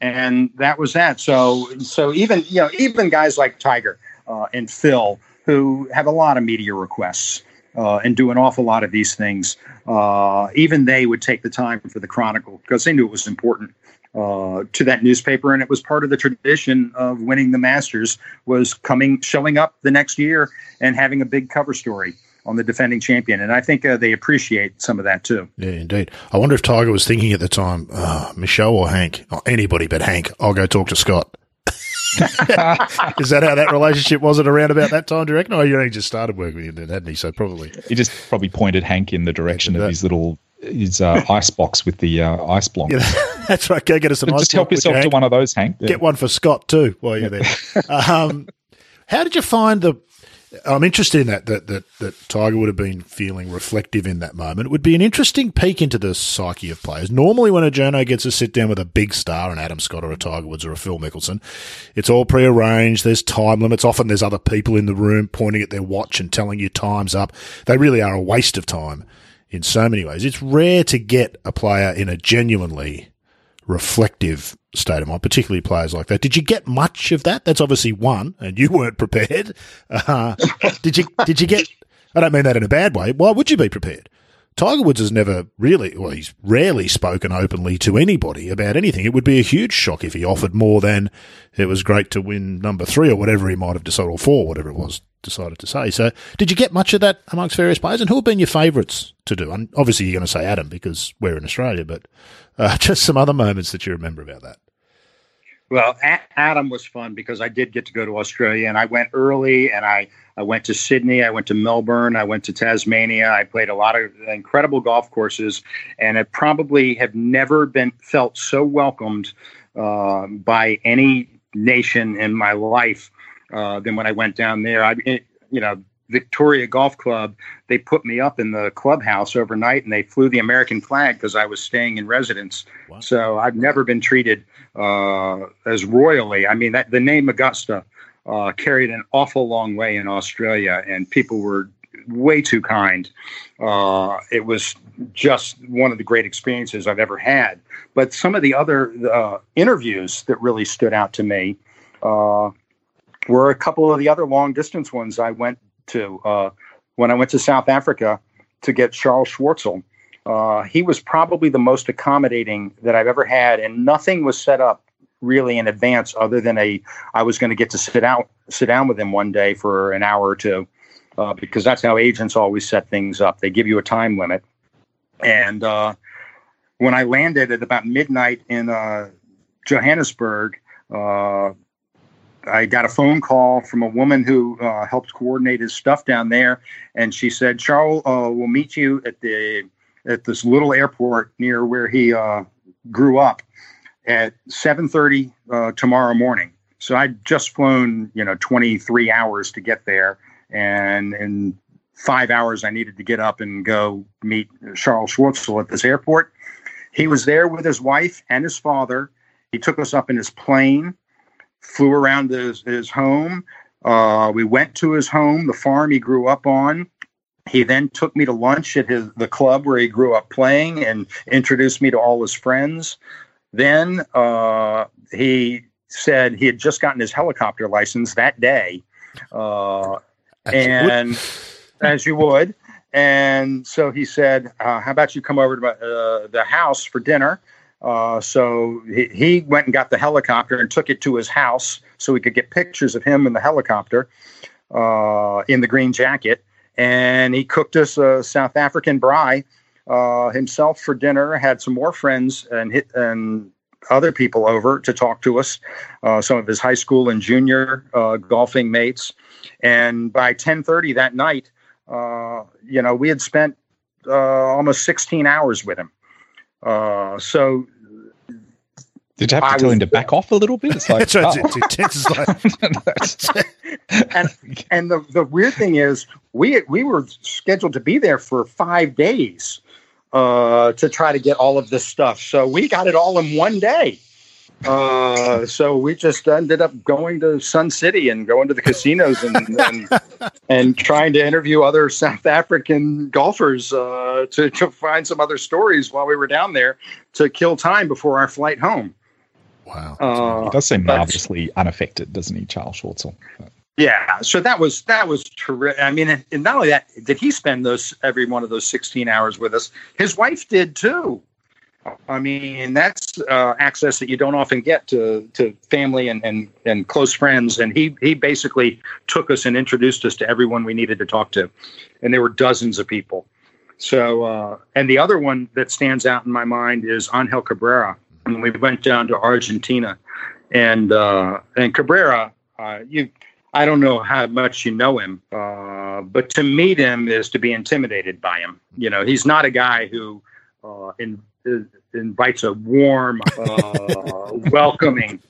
Speaker 3: And that was that. So so even you know even guys like Tiger uh, and Phil who have a lot of media requests uh, and do an awful lot of these things, uh, even they would take the time for the Chronicle because they knew it was important. Uh, to that newspaper, and it was part of the tradition of winning the Masters was coming, showing up the next year and having a big cover story on the defending champion. And I think uh, they appreciate some of that too.
Speaker 1: Yeah, indeed. I wonder if Tiger was thinking at the time, oh, Michelle or Hank, or anybody but Hank, I'll go talk to Scott. *laughs* Is that how that relationship was at around about that time, do you reckon? Oh, you only just started working with him then, hadn't he? So probably.
Speaker 2: He just probably pointed Hank in the direction of his little his uh, ice box with the uh, ice block. Yeah, *laughs*
Speaker 1: that's right. Go get us an ice Just
Speaker 2: help yourself to one of those, Hank.
Speaker 1: Yeah. Get one for Scott too while you're there. um, how did you find the I'm interested in that, that, that, that Tiger would have been feeling reflective in that moment. It would be an interesting peek into the psyche of players. Normally, when a journo gets to sit down with a big star, an Adam Scott or a Tiger Woods or a Phil Mickelson, it's all prearranged. There's time limits. Often there's other people in the room pointing at their watch and telling you time's up. They really are a waste of time in so many ways. It's rare to get a player in a genuinely reflective state of mind, particularly players like that. Did you get much of that? That's obviously one, and you weren't prepared. *laughs* Uh, did you? Did you get? I don't mean that in a bad way. Why would you be prepared? Tiger Woods has never really, well, he's rarely spoken openly to anybody about anything. It would be a huge shock if he offered more than it was great to win number three or whatever he might have decided, or four, whatever it was, decided to say. So, did you get much of that amongst various players? And who have been your favourites to do? And obviously, you're going to say Adam because we're in Australia, but uh, *laughs* just some other moments that you remember about that.
Speaker 3: Well, Adam was fun because I did get to go to Australia and I went early and I, I went to Sydney, I went to Melbourne, I went to Tasmania. I played a lot of incredible golf courses and I probably have never been felt so welcomed uh, by any nation in my life uh, than when I went down there. I, it, you know, Victoria Golf Club, they put me up in the clubhouse overnight and they flew the American flag because I was staying in residence. Wow. So I've never been treated uh, as royally. I mean, that, the name Augusta uh, carried an awful long way in Australia, and people were way too kind. Uh, it was just one of the great experiences I've ever had. But some of the other uh, interviews that really stood out to me uh, were a couple of the other long distance ones I went to. Uh, when I went to South Africa to get Charles Schwartzel, uh, he was probably the most accommodating that I've ever had, and nothing was set up really in advance other than a I was going to get to sit out sit down with him one day for an hour or two, uh, because that's how agents always set things up. They give you a time limit, and uh, when I landed at about midnight in uh, Johannesburg. Uh, I got a phone call from a woman who uh, helped coordinate his stuff down there, and she said, "Charles, uh, we'll meet you at the at this little airport near where he grew up at 7:30 uh, tomorrow morning." So I'd just flown, you know, 23 hours to get there, and in five hours I needed to get up and go meet Charles Schwartzel at this airport. He was there with his wife and his father. He took us up in his plane flew around his, his home. Uh, we went to his home, the farm he grew up on. He then took me to lunch at his the club where he grew up playing and introduced me to all his friends. Then uh, he said he had just gotten his helicopter license that day, uh, and as you would. And so he said, uh, "How about you come over to my, uh, the house for dinner?" Uh, so he, he, went and got the helicopter and took it to his house so we could get pictures of him in the helicopter uh, in the green jacket. And he cooked us a South African braai uh, himself for dinner. Had some more friends and hit, and other people over to talk to us, uh, some of his high school and junior uh, golfing mates. And by ten thirty that night, uh, you know, we had spent almost sixteen hours with him. Uh, so
Speaker 2: did you have to I tell was, him to back off a little bit? It's like, *laughs* oh. *laughs*
Speaker 3: and and the, the weird thing is, we we were scheduled to be there for five days uh, to try to get all of this stuff. So we got it all in one day. Uh, so we just ended up going to Sun City and going to the casinos and *laughs* and, and trying to interview other South African golfers uh, to to find some other stories while we were down there to kill time before our flight home.
Speaker 2: Wow, uh, he does seem marvelously unaffected, doesn't he, Charles Schwartzel?
Speaker 3: Yeah, so that was that was terrific. I mean, and not only that, did he spend those every one of those sixteen hours with us? His wife did too. I mean, that's uh, access that you don't often get to to family and, and, and close friends. And he he basically took us and introduced us to everyone we needed to talk to, and there were dozens of people. So, uh, and the other one that stands out in my mind is Angel Cabrera. And we went down to Argentina, and uh, and Cabrera, uh, you, I don't know how much you know him, uh, but to meet him is to be intimidated by him. You know, he's not a guy who uh, in invites a warm, uh, *laughs* welcoming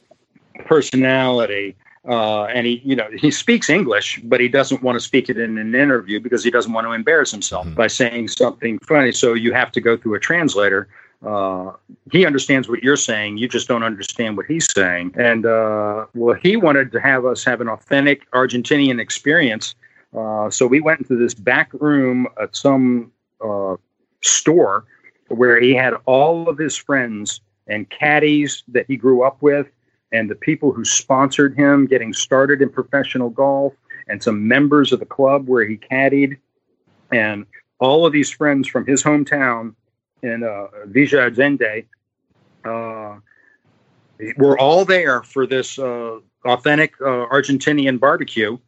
Speaker 3: personality. Uh, and he, you know, he speaks English, but he doesn't want to speak it in an interview because he doesn't want to embarrass himself mm-hmm. by saying something funny. So you have to go through a translator. Uh, he understands what you're saying. You just don't understand what he's saying. And uh, well, he wanted to have us have an authentic Argentinian experience. Uh, so we went into this back room at some uh, store where he had all of his friends and caddies that he grew up with and the people who sponsored him getting started in professional golf and some members of the club where he caddied and all of these friends from his hometown in uh, Villa Allende uh, were all there for this uh, authentic uh, Argentinian barbecue.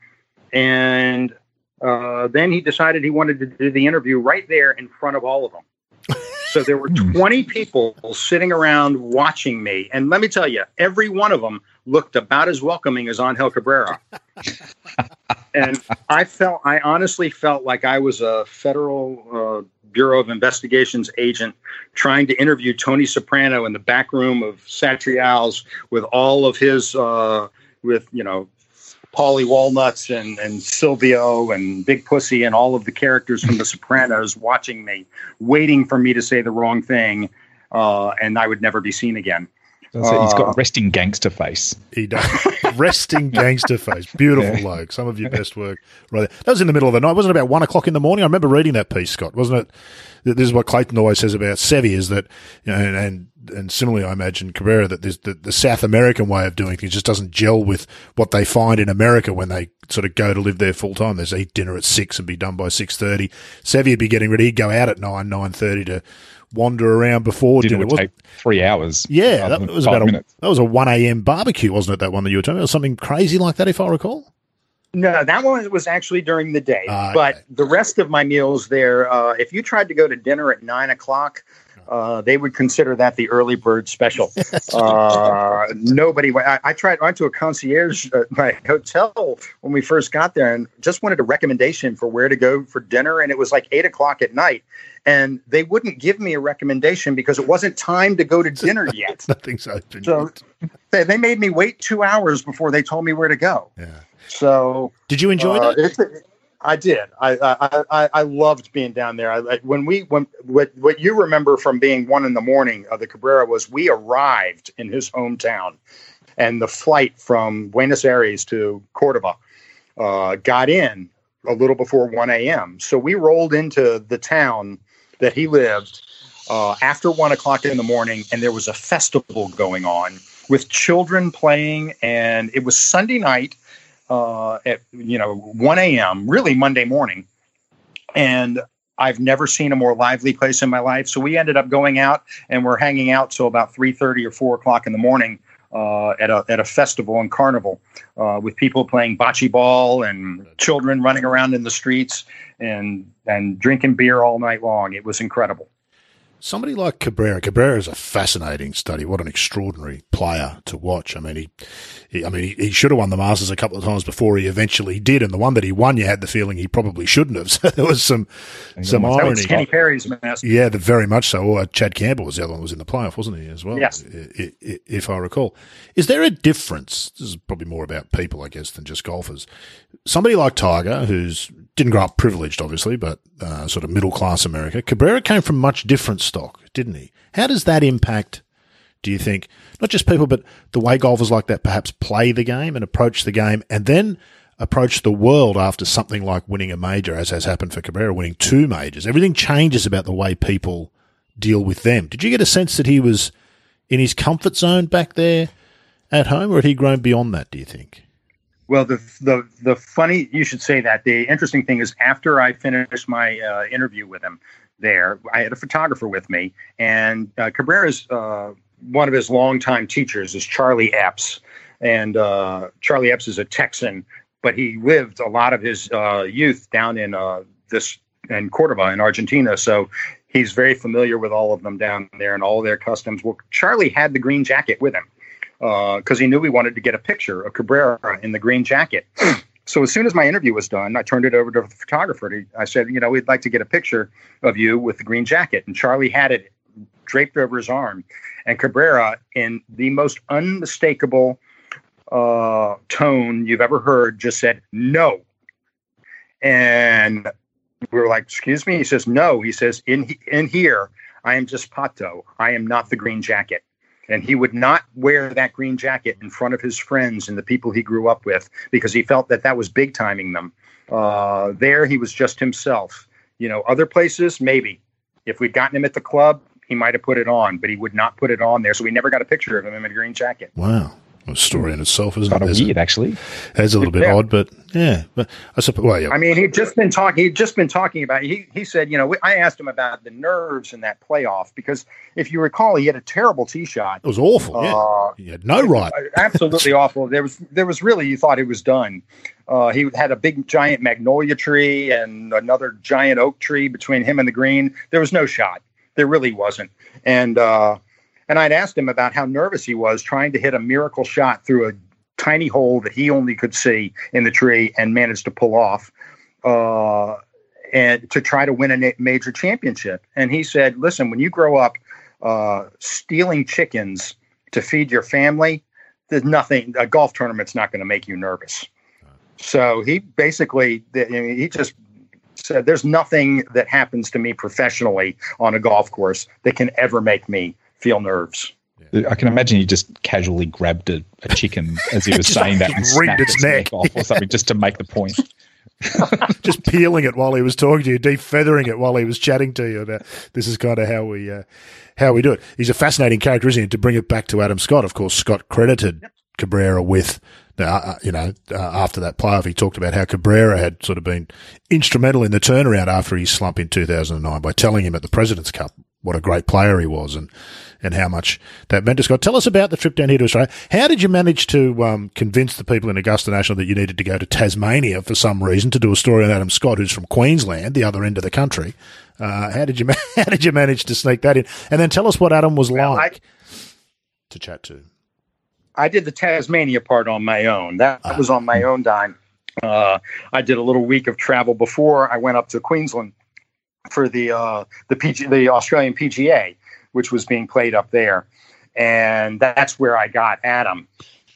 Speaker 3: And uh, then he decided he wanted to do the interview right there in front of all of them. So there were *laughs*
Speaker 2: Hmm.
Speaker 3: 20 people sitting around watching me. And let me tell you, every one of them looked about as welcoming as Angel Cabrera. *laughs* and I felt, I honestly felt like I was a federal uh, Bureau of Investigations agent trying to interview Tony Soprano in the back room of Satriale's with all of his, uh, with, you know, Paulie Walnuts and, and Silvio and Big Pussy and all of the characters from The Sopranos watching me, waiting for me to say the wrong thing, uh, and I would never be seen again.
Speaker 2: That's it. He's
Speaker 3: Uh,
Speaker 2: got resting gangster face.
Speaker 1: He does. *laughs* Resting gangster face. Beautiful
Speaker 2: Yeah.
Speaker 1: bloke. Some of your best work right there. That was in the middle of the night. Wasn't it about one o'clock in the morning? I remember reading that piece, Scott. Wasn't it? This is what Clayton always says about Seve is that, you know, and, and, and similarly, I imagine Cabrera, that the, the South American way of doing things just doesn't gel with what they find in America when they sort of go to live there full time. There's eat dinner at six and be done by 6.30. Seve would be getting ready. He'd go out at nine, 9.30 to wander around before
Speaker 2: Dinner
Speaker 1: dinner.
Speaker 2: would
Speaker 1: Wasn't-
Speaker 2: take three hours.
Speaker 1: yeah, that was about a,
Speaker 2: minutes.
Speaker 1: that was a one a.m. barbecue, wasn't it? That one that you were talking about, something crazy like that, if I recall.
Speaker 3: No, that one was actually during the day.
Speaker 1: Okay.
Speaker 3: But the rest of my meals there, uh, if you tried to go to dinner at nine o'clock, uh, they would consider that the early bird special. *laughs* uh, nobody. I, I tried. I went to a concierge at my hotel when we first got there, and just wanted a recommendation for where to go for dinner, and it was like eight o'clock at night, and they wouldn't give me a recommendation because it wasn't time to go to *laughs* dinner yet. *laughs*
Speaker 1: Nothing's open.
Speaker 3: So they, they made me wait two hours before they told me where to go.
Speaker 1: yeah.
Speaker 3: So
Speaker 1: Did you enjoy
Speaker 3: uh,
Speaker 1: that?
Speaker 3: I did. I, I I I loved being down there. I, I, when we when what what you remember from being one in the morning of the Cabrera was we arrived in his hometown, and the flight from Buenos Aires to Cordoba uh, got in a little before one a.m. So we rolled into the town that he lived uh, after one o'clock in the morning, and there was a festival going on with children playing, and it was Sunday night uh, at you know 1 a.m. really Monday morning, and I've never seen a more lively place in my life. So we ended up going out and we're hanging out till about 3:30 or 4 o'clock in the morning uh, at a at a festival and carnival uh, with people playing bocce ball and children running around in the streets and and drinking beer all night long. It was incredible.
Speaker 1: Somebody like Cabrera. Cabrera is a fascinating study. What an extraordinary player to watch. I mean, he, he I mean, he, he should have won the Masters a couple of times before he eventually did, and the one that he won, you had the feeling he probably shouldn't have. *laughs* So there was some some
Speaker 3: That
Speaker 1: irony.
Speaker 3: was Kenny Perry's master.
Speaker 1: Yeah, the, very much so. Uh, Chad Campbell was the other one who was in the playoff, wasn't he, as well?
Speaker 3: Yes.
Speaker 1: If I recall. Is there a difference? This is probably more about people, I guess, than just golfers. Somebody like Tiger, who's didn't grow up privileged, obviously, but uh, sort of middle class America. Cabrera came from much different stock, didn't he? How does that impact? Do you think not just people, but the way golfers like that perhaps play the game and approach the game, and then approach the world after something like winning a major, as has happened for Cabrera, winning two majors? Everything changes about the way people deal with them. Did you get a sense that he was in his comfort zone back there at home, or had he grown beyond that? Do you think?
Speaker 3: Well, the the the funny you should say that. The interesting thing is, after I finished my uh, interview with him, there I had a photographer with me, and uh, Cabrera's uh, one of his longtime teachers is Charlie Epps, and uh, Charlie Epps is a Texan, but he lived a lot of his uh, youth down in uh, this in Cordoba in Argentina, so. He's very familiar with all of them down there and all their customs. Well, Charlie had the green jacket with him because he knew we wanted to get a picture of Cabrera in the green jacket. *clears throat* So as soon as my interview was done, I turned it over to the photographer. He- I said, you know, we'd like to get a picture of you with the green jacket. And Charlie had it draped over his arm. And Cabrera, in the most unmistakable uh, tone you've ever heard, just said, no. And we were like, excuse me? He says, no. He says, in, in here, I am just Pato. I am not the green jacket and he would not wear that green jacket in front of his friends and the people he grew up with because he felt that that was big timing them. Uh, there, he was just himself. You know, other places maybe, If we'd gotten him at the club, he might have put it on, but he would not put it on there. So we never got a picture of him in a green jacket.
Speaker 1: Wow. A story in itself, isn't
Speaker 2: Kind
Speaker 1: it?
Speaker 2: of
Speaker 1: There's
Speaker 2: weird, actually.
Speaker 1: A, it's a little bit
Speaker 3: Yeah.
Speaker 1: odd, but yeah. But I suppose, well, yeah.
Speaker 3: I mean, he'd just been talking. He'd just been talking about. He he said, you know, we- I asked him about the nerves in that playoff because if you recall, he had a terrible tee shot.
Speaker 1: it was awful. Yeah.
Speaker 3: Uh,
Speaker 1: he had no right.
Speaker 3: absolutely *laughs* awful. There was there was really you thought he was done. Uh, he had a big giant magnolia tree and another giant oak tree between him and the green. There was no shot. There really wasn't. And uh, and I'd asked him about how nervous he was trying to hit a miracle shot through a tiny hole that he only could see in the tree and managed to pull off. Uh, and to try to win a major championship. And he said, "Listen, when you grow up uh, stealing chickens to feed your family, there's nothing. A golf tournament's not going to make you nervous." So he basically, he just said, "There's nothing that happens to me professionally on a golf course that can ever make me feel nerves."
Speaker 2: I can imagine he just casually grabbed a, a chicken as he was *laughs*
Speaker 1: Just
Speaker 2: saying that and snapped
Speaker 1: its
Speaker 2: its
Speaker 1: neck.
Speaker 2: neck off or something just to make the point. *laughs*
Speaker 1: just peeling it while he was talking to you, defeathering it while he was chatting to you about this is kind of how we uh, how we do it. He's a fascinating character, isn't he? To bring it back to Adam Scott, of course, Scott credited Cabrera with. Uh, uh, you know, uh, after that playoff, he talked about how Cabrera had sort of been instrumental in the turnaround after his slump in 2009 by telling him at the President's Cup what a great player he was and, and how much that meant to Scott. Tell us about the trip down here to Australia. How did you manage to um, convince the people in Augusta National that you needed to go to Tasmania for some reason to do a story on Adam Scott, who's from Queensland, the other end of the country? Uh, how did you ma- *laughs* how did you manage to sneak that in? And then tell us what Adam was
Speaker 3: Well,
Speaker 1: like to chat to.
Speaker 3: I did the Tasmania part on my own. That, that was on my own dime. Uh, I did a little week of travel before I went up to Queensland for the uh, the PG, the Australian PGA, which was being played up there, and that's where I got Adam.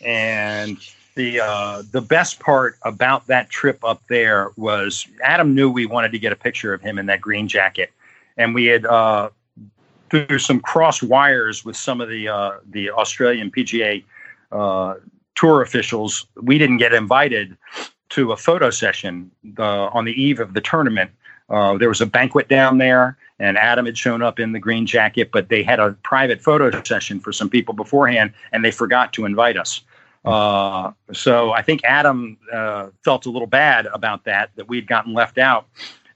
Speaker 3: And the uh, the best part about that trip up there was Adam knew we wanted to get a picture of him in that green jacket, and we had uh, through some cross wires with some of the uh, the Australian PGA uh, tour officials, we didn't get invited to a photo session uh, on the eve of the tournament. Uh, there was a banquet down there, and Adam had shown up in the green jacket, but they had a private photo session for some people beforehand, and they forgot to invite us. Uh, so I think Adam uh, felt a little bad about that, that we'd gotten left out,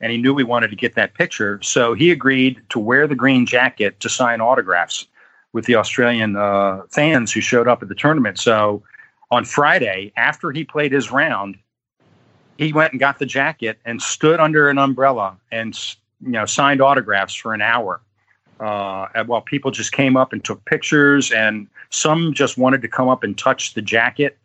Speaker 3: and he knew we wanted to get that picture. So he agreed to wear the green jacket to sign autographs with the Australian uh, fans who showed up at the tournament. So on Friday, after he played his round, he went and got the jacket and stood under an umbrella and you know signed autographs for an hour. Uh, while people just came up and took pictures, and some just wanted to come up and touch the jacket.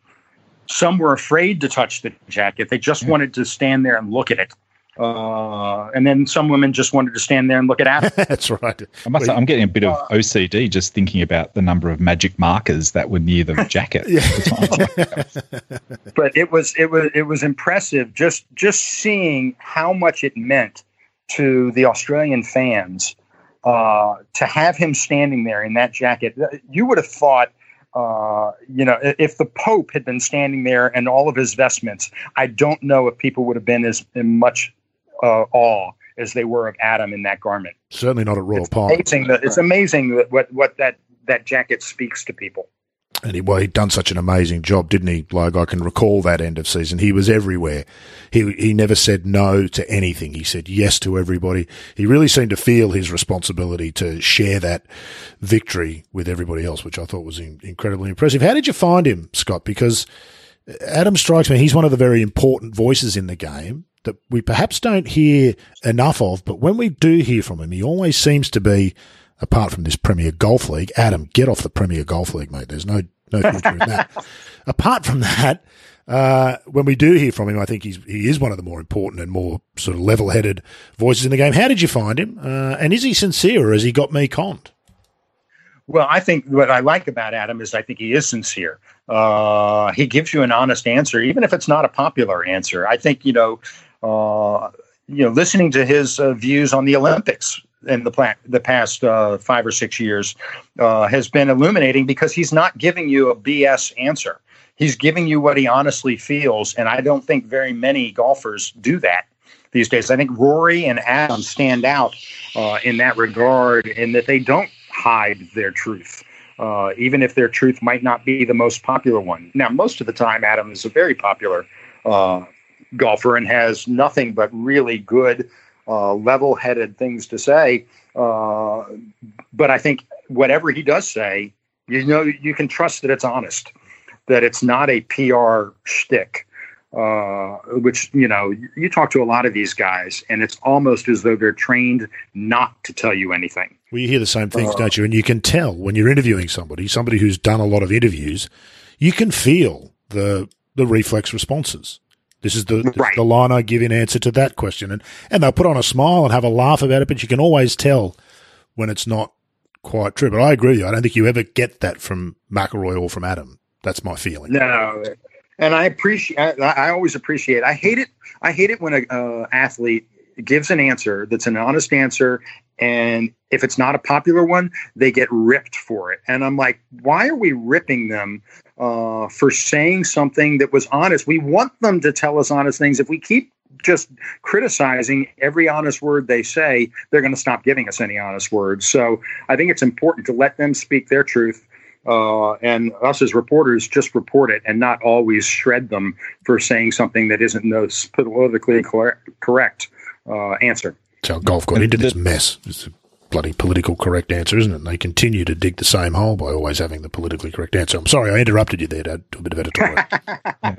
Speaker 3: Some were afraid to touch the jacket; they just wanted to stand there and look at it. Uh, and then some women just wanted to stand there and look at *laughs* Adam.
Speaker 1: That's right.
Speaker 2: I must say, I'm getting a bit of OCD just thinking about the number of magic markers that were near the *laughs* jacket. *laughs*
Speaker 3: but it was it was it was impressive just just seeing how much it meant to the Australian fans uh, to have him standing there in that jacket. You would have thought. Uh, you know, if the Pope had been standing there and all of his vestments, I don't know if people would have been as in much uh, awe as they were of Adam in that garment.
Speaker 1: Certainly not at Royal
Speaker 3: It's
Speaker 1: Palm.
Speaker 3: amazing that it's amazing that what what that that jacket speaks to people.
Speaker 1: And he, well, he'd done such an amazing job, didn't he? Like I can recall that end of season. He was everywhere. He he never said no to anything. He said yes to everybody. He really seemed to feel his responsibility to share that victory with everybody else, which I thought was in, incredibly impressive. How did you find him, Scott? Because Adam strikes me. He's one of the very important voices in the game that we perhaps don't hear enough of. But when we do hear from him, he always seems to be apart from this Premier Golf League. Adam, get off the Premier Golf League, mate. There's no no *laughs* future in that. Apart from that, uh, when we do hear from him, I think he's he is one of the more important and more sort of level headed voices in the game. How did you find him? Uh, and is he sincere, or has he got me conned?
Speaker 3: Well, I think what I like about Adam is I think he is sincere. Uh, he gives you an honest answer, even if it's not a popular answer. I think you know, uh, you know, listening to his uh, views on the Olympics in the pla- the past uh, five or six years uh, has been illuminating because he's not giving you a BS answer. He's giving you what he honestly feels, and I don't think very many golfers do that these days. I think Rory and Adam stand out uh, in that regard, in that they don't hide their truth. Uh, even if their truth might not be the most popular one. Now, most of the time, Adam is a very popular uh, golfer and has nothing but really good, uh, level headed things to say. Uh, but I think whatever he does say, you know, you can trust that it's honest, that it's not a PR shtick. Uh, which you know, you talk to a lot of these guys, and it's almost as though they're trained not to tell you anything.
Speaker 1: Well, you hear the same things, uh, don't you? And you can tell when you're interviewing somebody, somebody who's done a lot of interviews, you can feel the the reflex responses. This is the, right. the line I give in answer to that question. And, and they'll put on a smile and have a laugh about it, but you can always tell when it's not quite true. But I agree with you. I don't think you ever get that from McIlroy or from Adam. That's my feeling.
Speaker 3: No. And I appreciate, I, I always appreciate, I hate it. I hate it when a uh, athlete gives an answer that's an honest answer and if it's not a popular one they get ripped for it and i'm like why are we ripping them uh, for saying something that was honest. We want them to tell us honest things. If we keep just criticizing every honest word they say, they're going to stop giving us any honest words. So I think it's important to let them speak their truth. Uh, and us as reporters just report it and not always shred them for saying something that isn't politically correct uh, answer.
Speaker 1: So golf got into this mess It's a bloody political correct answer, isn't it? And they continue to dig the same hole by always having the politically correct answer. I'm sorry, I interrupted you there to do a bit of editorial. *laughs*
Speaker 2: yeah.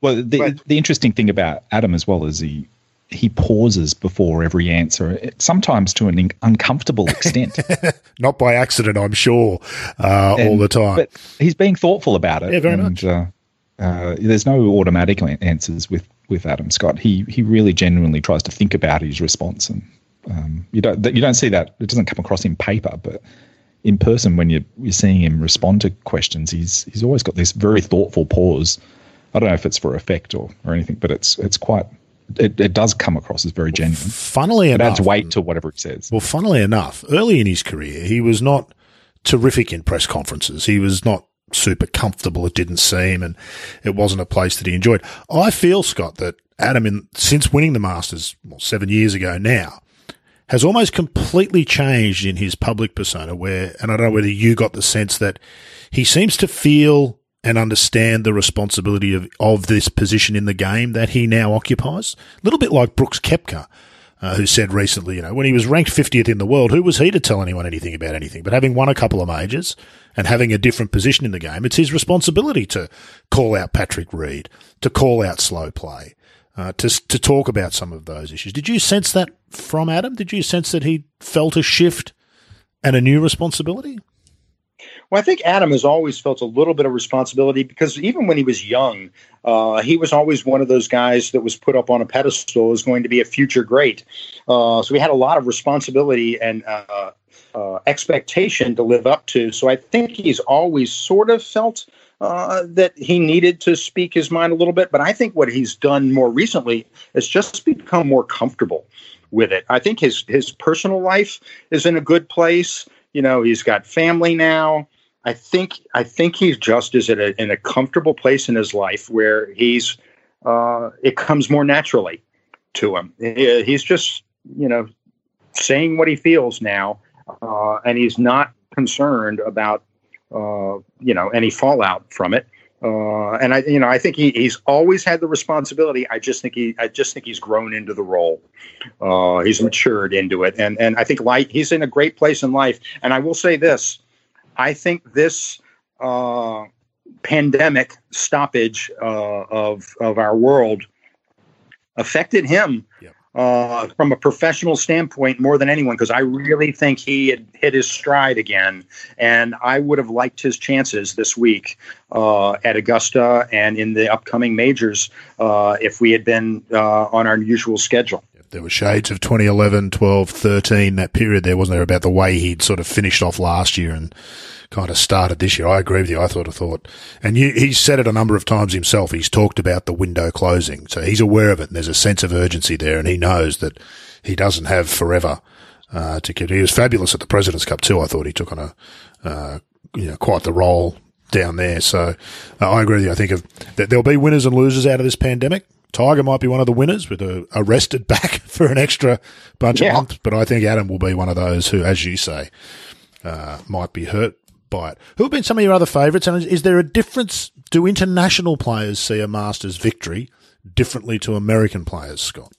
Speaker 2: Well, the, but, the interesting thing about Adam as well is he he pauses before every answer, sometimes to an uncomfortable extent. *laughs*
Speaker 1: Not by accident, I'm sure, uh, and, all the time. But
Speaker 2: he's being thoughtful about it.
Speaker 1: Yeah, very and, much. Uh,
Speaker 2: uh, there's no automatic answers with, with Adam Scott. He he really genuinely tries to think about his response and um, you don't you don't see that. It doesn't come across in paper, but in person when you're, you're seeing him respond to questions, he's he's always got this very thoughtful pause. I don't know if it's for effect or, or anything, but it's it's quite it, it does come across as very genuine.
Speaker 1: Funnily
Speaker 2: it
Speaker 1: enough,
Speaker 2: adds weight to whatever it says.
Speaker 1: Well, funnily enough, early in his career, he was not terrific in press conferences. He was not super comfortable. It didn't seem, and it wasn't a place that he enjoyed. I feel Scott that Adam, in since winning the Masters well, seven years ago now, has almost completely changed in his public persona where, and I don't know whether you got the sense that he seems to feel and understand the responsibility of, of this position in the game that he now occupies. A little bit like Brooks Koepka, uh, who said recently, you know, when he was ranked 50th in the world, who was he to tell anyone anything about anything? But having won a couple of majors and having a different position in the game, it's his responsibility to call out Patrick Reed, to call out slow play, uh, to to talk about some of those issues. Did you sense that from Adam? Did you sense that he felt a shift and a new responsibility?
Speaker 3: Well, I think Adam has always felt a little bit of responsibility because even when he was young, uh, he was always one of those guys that was put up on a pedestal as going to be a future great. Uh, so he had a lot of responsibility and uh, uh expectation to live up to. So I think he's always sort of felt uh, that he needed to speak his mind a little bit. But I think what he's done more recently is just become more comfortable with it. I think his his personal life is in a good place. You know, he's got family now. I think I think he's just is at a, in a comfortable place in his life where he's uh, it comes more naturally to him. He's just you know saying what he feels now, uh, and he's not concerned about uh, you know any fallout from it. Uh, and I, you know, I think he, he's always had the responsibility. I just think he, I just think he's grown into the role. Uh, he's matured into it, and and I think light. He's in a great place in life. And I will say this: I think this uh, pandemic stoppage uh, of of our world affected him yep uh, from a professional standpoint more than anyone because I really think he had hit his stride again, and I would have liked his chances this week uh, at Augusta and in the upcoming majors uh, if we had been uh, on our usual schedule.
Speaker 1: There were shades of 2011, 12, 13, that period there, wasn't there, about the way he'd sort of finished off last year and kind of started this year. I agree with you. I thought, I thought, and you, he's said it a number of times himself. He's talked about the window closing, so he's aware of it. And there's a sense of urgency there, and he knows that he doesn't have forever uh, to get. He was fabulous at the Presidents Cup too. I thought he took on a, uh, you know, quite the role down there. So uh, I agree with you. I think of, that there'll be winners and losers out of this pandemic. Tiger might be one of the winners with a, a rested back *laughs* for an extra bunch
Speaker 3: Yeah.
Speaker 1: of months, but I think Adam will be one of those who, as you say, uh, might be hurt by it. Who have been some of your other favourites? And is, is there a difference? Do international players see a Masters victory differently to American players, Scott?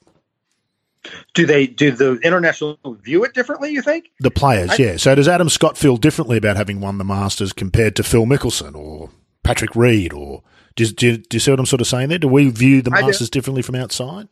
Speaker 3: Do they do the international view it differently? You think?
Speaker 1: The players,
Speaker 3: I-
Speaker 1: yeah. So does Adam Scott feel differently about having won the Masters compared to Phil Mickelson or Patrick Reed? Or do, you- do, do you see what I'm sort of saying there? Do we view the Masters differently from outside?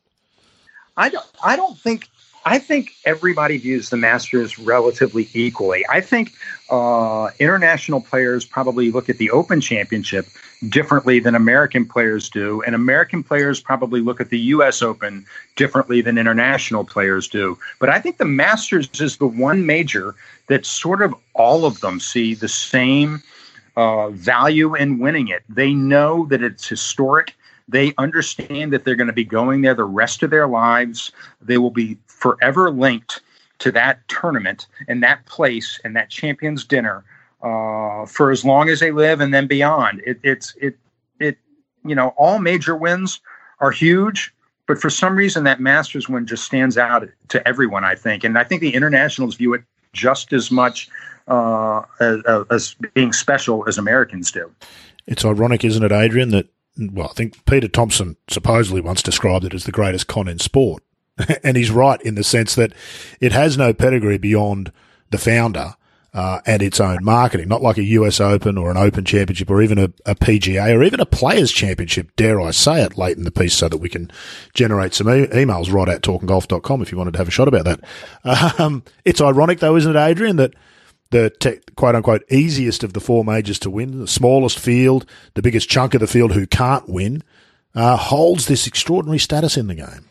Speaker 3: I don't. I don't think. I think everybody views the Masters relatively equally. I think uh, international players probably look at the Open Championship differently than American players do, and American players probably look at the U.S. Open differently than international players do. But I think the Masters is the one major that sort of all of them see the same uh, value in winning it. They know that it's historic. They understand that they're going to be going there the rest of their lives. They will be forever linked to that tournament and that place and that champions dinner uh, for as long as they live and then beyond. It, it's it it you know all major wins are huge, but for some reason that Masters win just stands out to everyone. I think, and I think the internationals view it just as much uh, as, as being special as Americans do.
Speaker 1: It's ironic, isn't it, Adrian, that, well, I think Peter Thomson supposedly once described it as the greatest con in sport. *laughs* and he's right in the sense that it has no pedigree beyond the founder uh, and its own marketing, not like a US Open or an Open Championship or even a, a PGA or even a Players Championship, dare I say it, late in the piece so that we can generate some e- emails right at talkingolf.com if you wanted to have a shot about that. *laughs* Um, it's ironic, though, isn't it, Adrian, that the te- quote unquote easiest of the four majors to win, the smallest field, the biggest chunk of the field who can't win, uh, holds this extraordinary status in the game.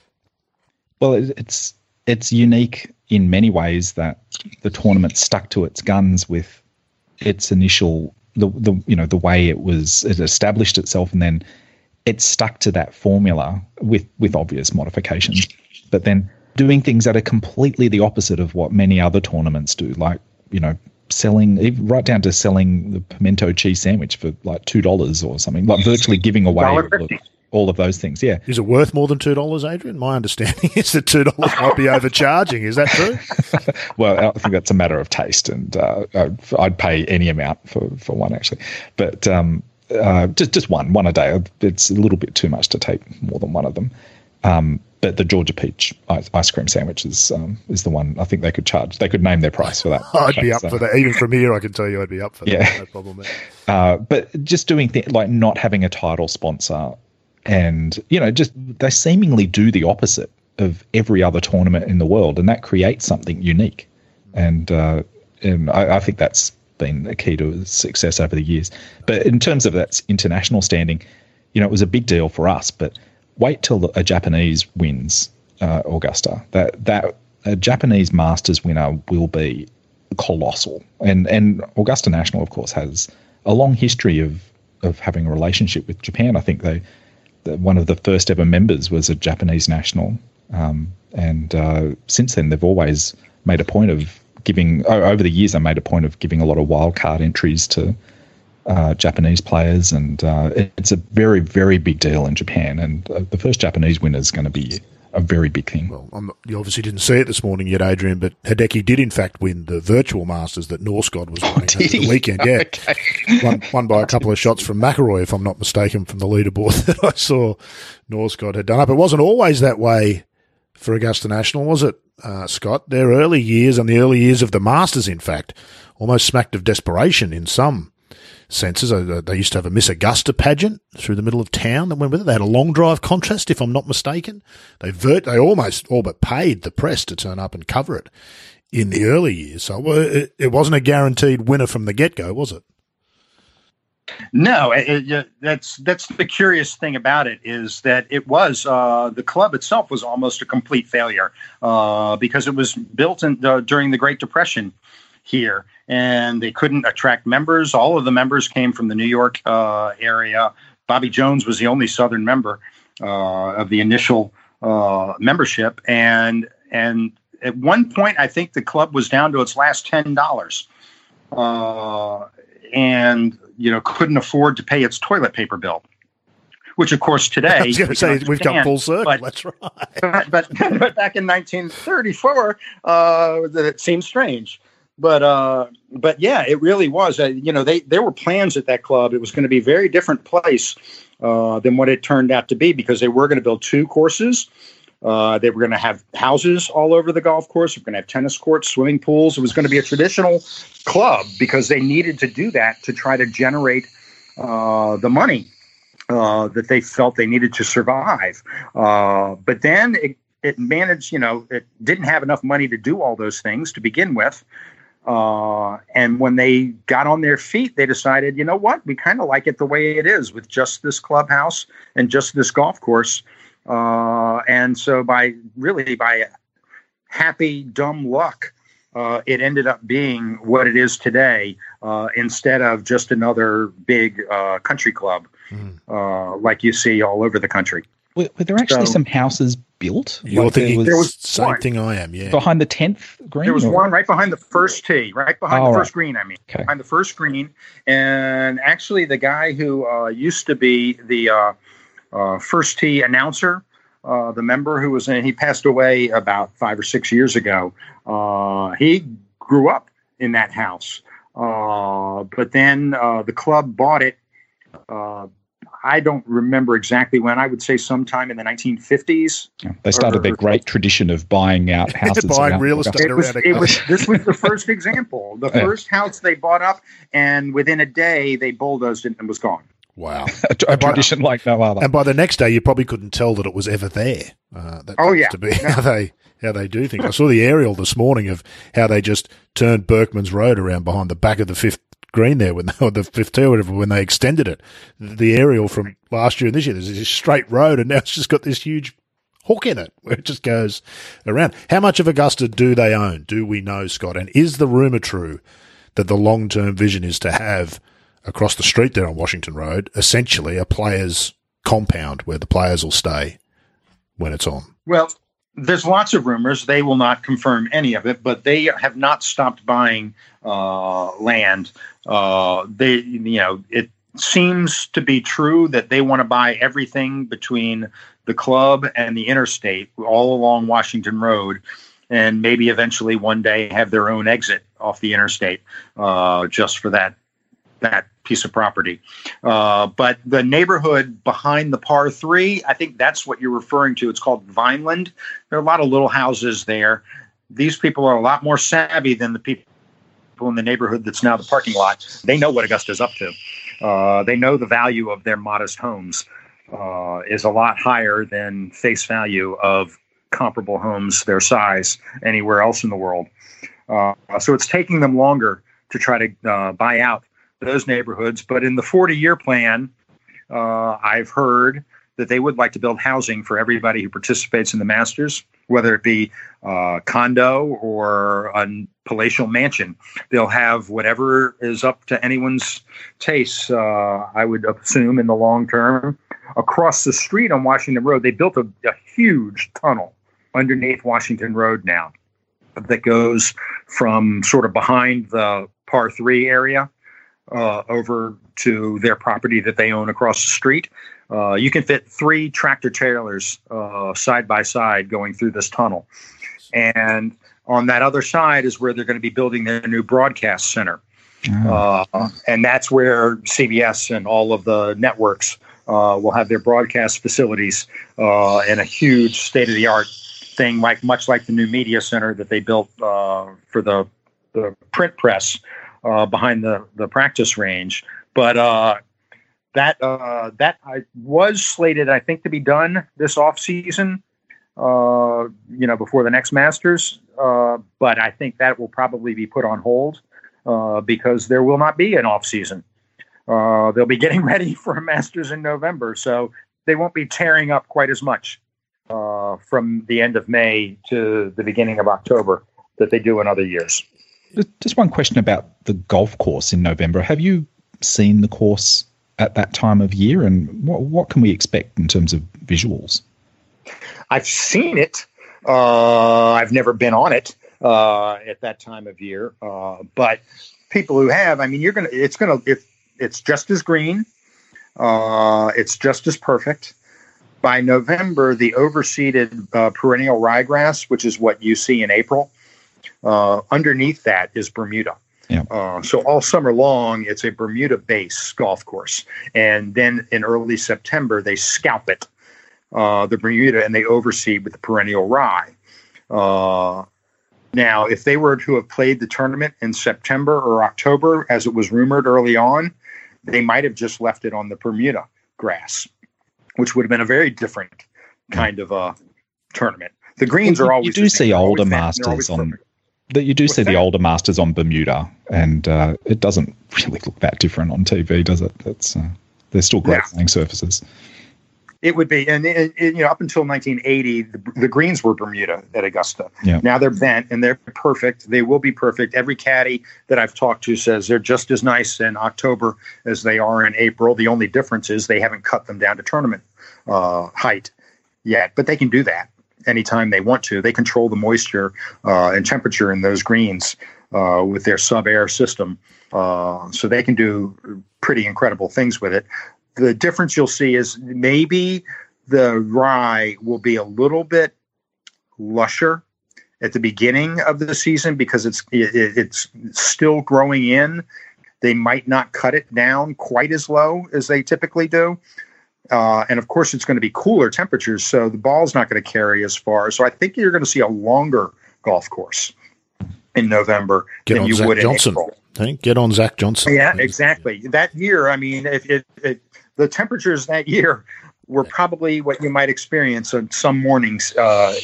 Speaker 2: Well, it's it's unique in many ways that the tournament stuck to its guns with its initial the the you know the way it was it established itself and then it stuck to that formula with with obvious modifications, but then doing things that are completely the opposite of what many other tournaments do, like you know selling right down to selling the pimento cheese sandwich for like two dollars or something, like virtually giving away all of, all of those things. Yeah,
Speaker 1: Is it worth more than two dollars, Adrian? My understanding *laughs* is that two dollars might be overcharging. Is that true? *laughs*
Speaker 2: Well, I think that's a matter of taste, and uh, I'd, I'd pay any amount for, for one actually, but um, uh, just just one one a day. It's a little bit too much to take more than one of them. Um, but the Georgia peach ice, cream sandwich is um, is the one I think they could charge. They could name their price for that. *laughs*
Speaker 1: I'd be up
Speaker 2: So,
Speaker 1: for that. Even from here, I can tell you I'd be up for
Speaker 2: Yeah.
Speaker 1: that. No problem. *laughs*
Speaker 2: Uh, but just doing things like not having a title sponsor, and you know, just they seemingly do the opposite of every other tournament in the world, and that creates something unique. And, uh, and I, I think that's been a key to success over the years. But in terms of that international standing, you know, it was a big deal for us. But wait till a Japanese wins uh, Augusta. That that a Japanese Masters winner will be colossal. And and Augusta National, of course, has a long history of of having a relationship with Japan. I think they the, one of the first ever members was a Japanese national, um, and uh, since then they've always made a point of giving. Over the years, they made a point of giving a lot of wild card entries to uh, Japanese players, and uh, it- it's a very very big deal in Japan. And uh, the first Japanese winner is going to be a very big thing.
Speaker 1: Well, not, you obviously didn't see it this morning yet, Adrian, but Hideki did in fact win the virtual Masters that Norscod was running over the weekend. Yeah, won, won by a couple of shots from McIlroy, if I'm not mistaken, from the leaderboard *laughs* that I saw Norscod had done up. It wasn't always that way for Augusta National, was it, uh, Scott? Their early years and the early years of the Masters, in fact, almost smacked of desperation in some senses. They used to have a Miss Augusta pageant through the middle of town that went with it. They had a long drive contest, if I'm not mistaken. They vert, they almost all but paid the press to turn up and cover it in the early years. So it, it wasn't a guaranteed winner from the get go, was it?
Speaker 3: No, it, it- that's that's the curious thing about it is that it was uh, the club itself was almost a complete failure uh, because it was built in, uh, during the Great Depression here, and they couldn't attract members. All of the members came from the New York uh, area. Bobby Jones was the only Southern member uh, of the initial uh, membership, and and at one point, I think the club was down to its last ten dollars. Uh, and you know couldn't afford to pay its toilet paper bill which of course *laughs* today
Speaker 1: I was say we've come full circle.
Speaker 3: But,
Speaker 1: That's right. *laughs*
Speaker 3: but, but, *laughs* but back in 1934, uh, it seems strange. But uh, but yeah, it really was. Uh, you know, they there were plans at that club. It was going to be a very different place uh, than what it turned out to be because they were going to build two courses. Uh, they were going to have houses all over the golf course. We're going to have tennis courts, swimming pools. It was going to be a traditional club because they needed to do that to try to generate uh, the money uh, that they felt they needed to survive. Uh, but then it, it managed, you know, it didn't have enough money to do all those things to begin with. Uh, and when they got on their feet, they decided, you know what, we kind of like it the way it is with just this clubhouse and just this golf course. Uh, and so, by really by happy dumb luck, uh, it ended up being what it is today, uh, instead of just another big uh, country club mm. like you see all over the country.
Speaker 2: Were, were there actually so, some houses built?
Speaker 1: You're like thinking there was, there was same one. thing I am, yeah.
Speaker 2: Behind the tenth green,
Speaker 3: there was or? one right behind the first tee, right behind oh, the first right. green. I mean, okay. behind the first green, and actually, the guy who uh, used to be the uh, uh, first tee announcer, uh, the member who was in, he passed away about five or six years ago. Uh, he grew up in that house, uh, but then the club bought it I don't remember exactly when. I would say sometime in the 1950s.
Speaker 2: Yeah, they started or, their great tradition of buying out houses.
Speaker 1: buying real estate
Speaker 3: it was, it was, This was the first example. *laughs* The yeah. first house they bought up, and within a day they bulldozed it and was gone.
Speaker 1: Wow, *laughs*
Speaker 2: a, tradition like no other.
Speaker 1: And by the next day, you probably couldn't tell that it was ever there. Uh, that
Speaker 3: oh yeah,
Speaker 1: to be *laughs* no. how they how they do things. I saw the aerial this morning of how they just turned Berckmans Road around behind the back of the fifth green there when *laughs* they, the fifth tee or whatever when they extended it. The aerial from last year and this year, there's this straight road, and now it's just got this huge hook in it where it just goes around. How much of Augusta do they own? Do we know, Scott? And is the rumor true that the long term vision is to have across the street there on Washington Road essentially a players' compound where the players will stay when it's on?
Speaker 3: Well, there's lots of rumors. They will not confirm any of it, but they have not stopped buying uh, land. Uh, they, you know, it seems to be true that they want to buy everything between the club and the interstate all along Washington Road, and maybe eventually one day have their own exit off the interstate uh, just for that that piece of property. Uh, but the neighborhood behind the par three, I think that's what you're referring to. It's called Vineland. There are a lot of little houses there. These people are a lot more savvy than the people in the neighborhood that's now the parking lot. They know what Augusta's up to. Uh, they know the value of their modest homes uh, is a lot higher than face value of comparable homes their size anywhere else in the world. Uh, so it's taking them longer to try to uh, buy out those neighborhoods. But in the 40 year plan, uh, I've heard that they would like to build housing for everybody who participates in the Masters, whether it be uh, condo or a palatial mansion. They'll have whatever is up to anyone's taste, uh, I would assume, in the long term. Across the street on Washington Road, they built a, a huge tunnel underneath Washington Road now that goes from sort of behind the par three area uh, over to their property that they own across the street. Uh, you can fit three tractor trailers uh, side by side going through this tunnel. And on that other side is where they're going to be building their new broadcast center. Oh. and that's where CBS and all of the networks uh, will have their broadcast facilities uh, in a huge state of the art thing, like much like the new media center that they built for the, the print press uh, behind the the practice range. But uh, that uh, that I was slated, I think, to be done this off season. Uh, you know, before the next Masters. Uh, but I think that will probably be put on hold uh, because there will not be an off season. they'll be getting *laughs* ready for a Masters in November, so they won't be tearing up quite as much from the end of May to the beginning of October that they do in other years.
Speaker 2: Just one question about the golf course in November. Have you seen the course at that time of year, and what what can we expect in terms of visuals?
Speaker 3: I've seen it. Uh, I've never been on it uh, at that time of year, uh, but people who have, I mean, you're gonna. It's gonna. It, it's just as green. Uh, it's just as perfect. By November, the overseeded uh, perennial ryegrass, which is what you see in April, uh, underneath that is Bermuda.
Speaker 2: Yeah.
Speaker 3: Uh, so all summer long, it's a Bermuda base golf course. And then in early September, they scalp it, uh, the Bermuda, and they overseed with the perennial rye. Uh, now, if they were to have played the tournament in September or October, as it was rumored early on, they might have just left it on the Bermuda grass, which would have been a very different kind of a tournament. The greens
Speaker 2: Well,
Speaker 3: are always
Speaker 2: you do see older
Speaker 3: fat, and they're
Speaker 2: masters on-
Speaker 3: perfect.
Speaker 2: That you do
Speaker 3: What's
Speaker 2: see the older masters on Bermuda, and uh, it doesn't really look that different on TV, does it? That's uh, they're still great
Speaker 3: Yeah.
Speaker 2: playing surfaces.
Speaker 3: It would be, and, you know, up until 1980, the, the greens were Bermuda at Augusta.
Speaker 2: Yeah.
Speaker 3: Now they're bent and they're perfect. They will be perfect. Every caddy that I've talked to says they're just as nice in October as they are in April. The only difference is they haven't cut them down to tournament uh, height yet, but they can do that anytime they want to. They control the moisture uh, and temperature in those greens uh, with their sub air system, uh, so they can do pretty incredible things with it the difference you'll see is maybe the rye will be a little bit lusher at the beginning of the season because it's it, it's still growing in. They might not cut it down quite as low as they typically do. Uh, and of course, it's going to be cooler temperatures, so the ball's not going to carry as far. So I think you're going to see a longer golf course in November
Speaker 1: Get
Speaker 3: than
Speaker 1: on
Speaker 3: you
Speaker 1: Zach
Speaker 3: would
Speaker 1: Johnson.
Speaker 3: in April.
Speaker 1: Hey, get on Zach Johnson.
Speaker 3: Yeah, exactly. That year, I mean, if it, it, the temperatures that year were probably what you might experience on some mornings uh,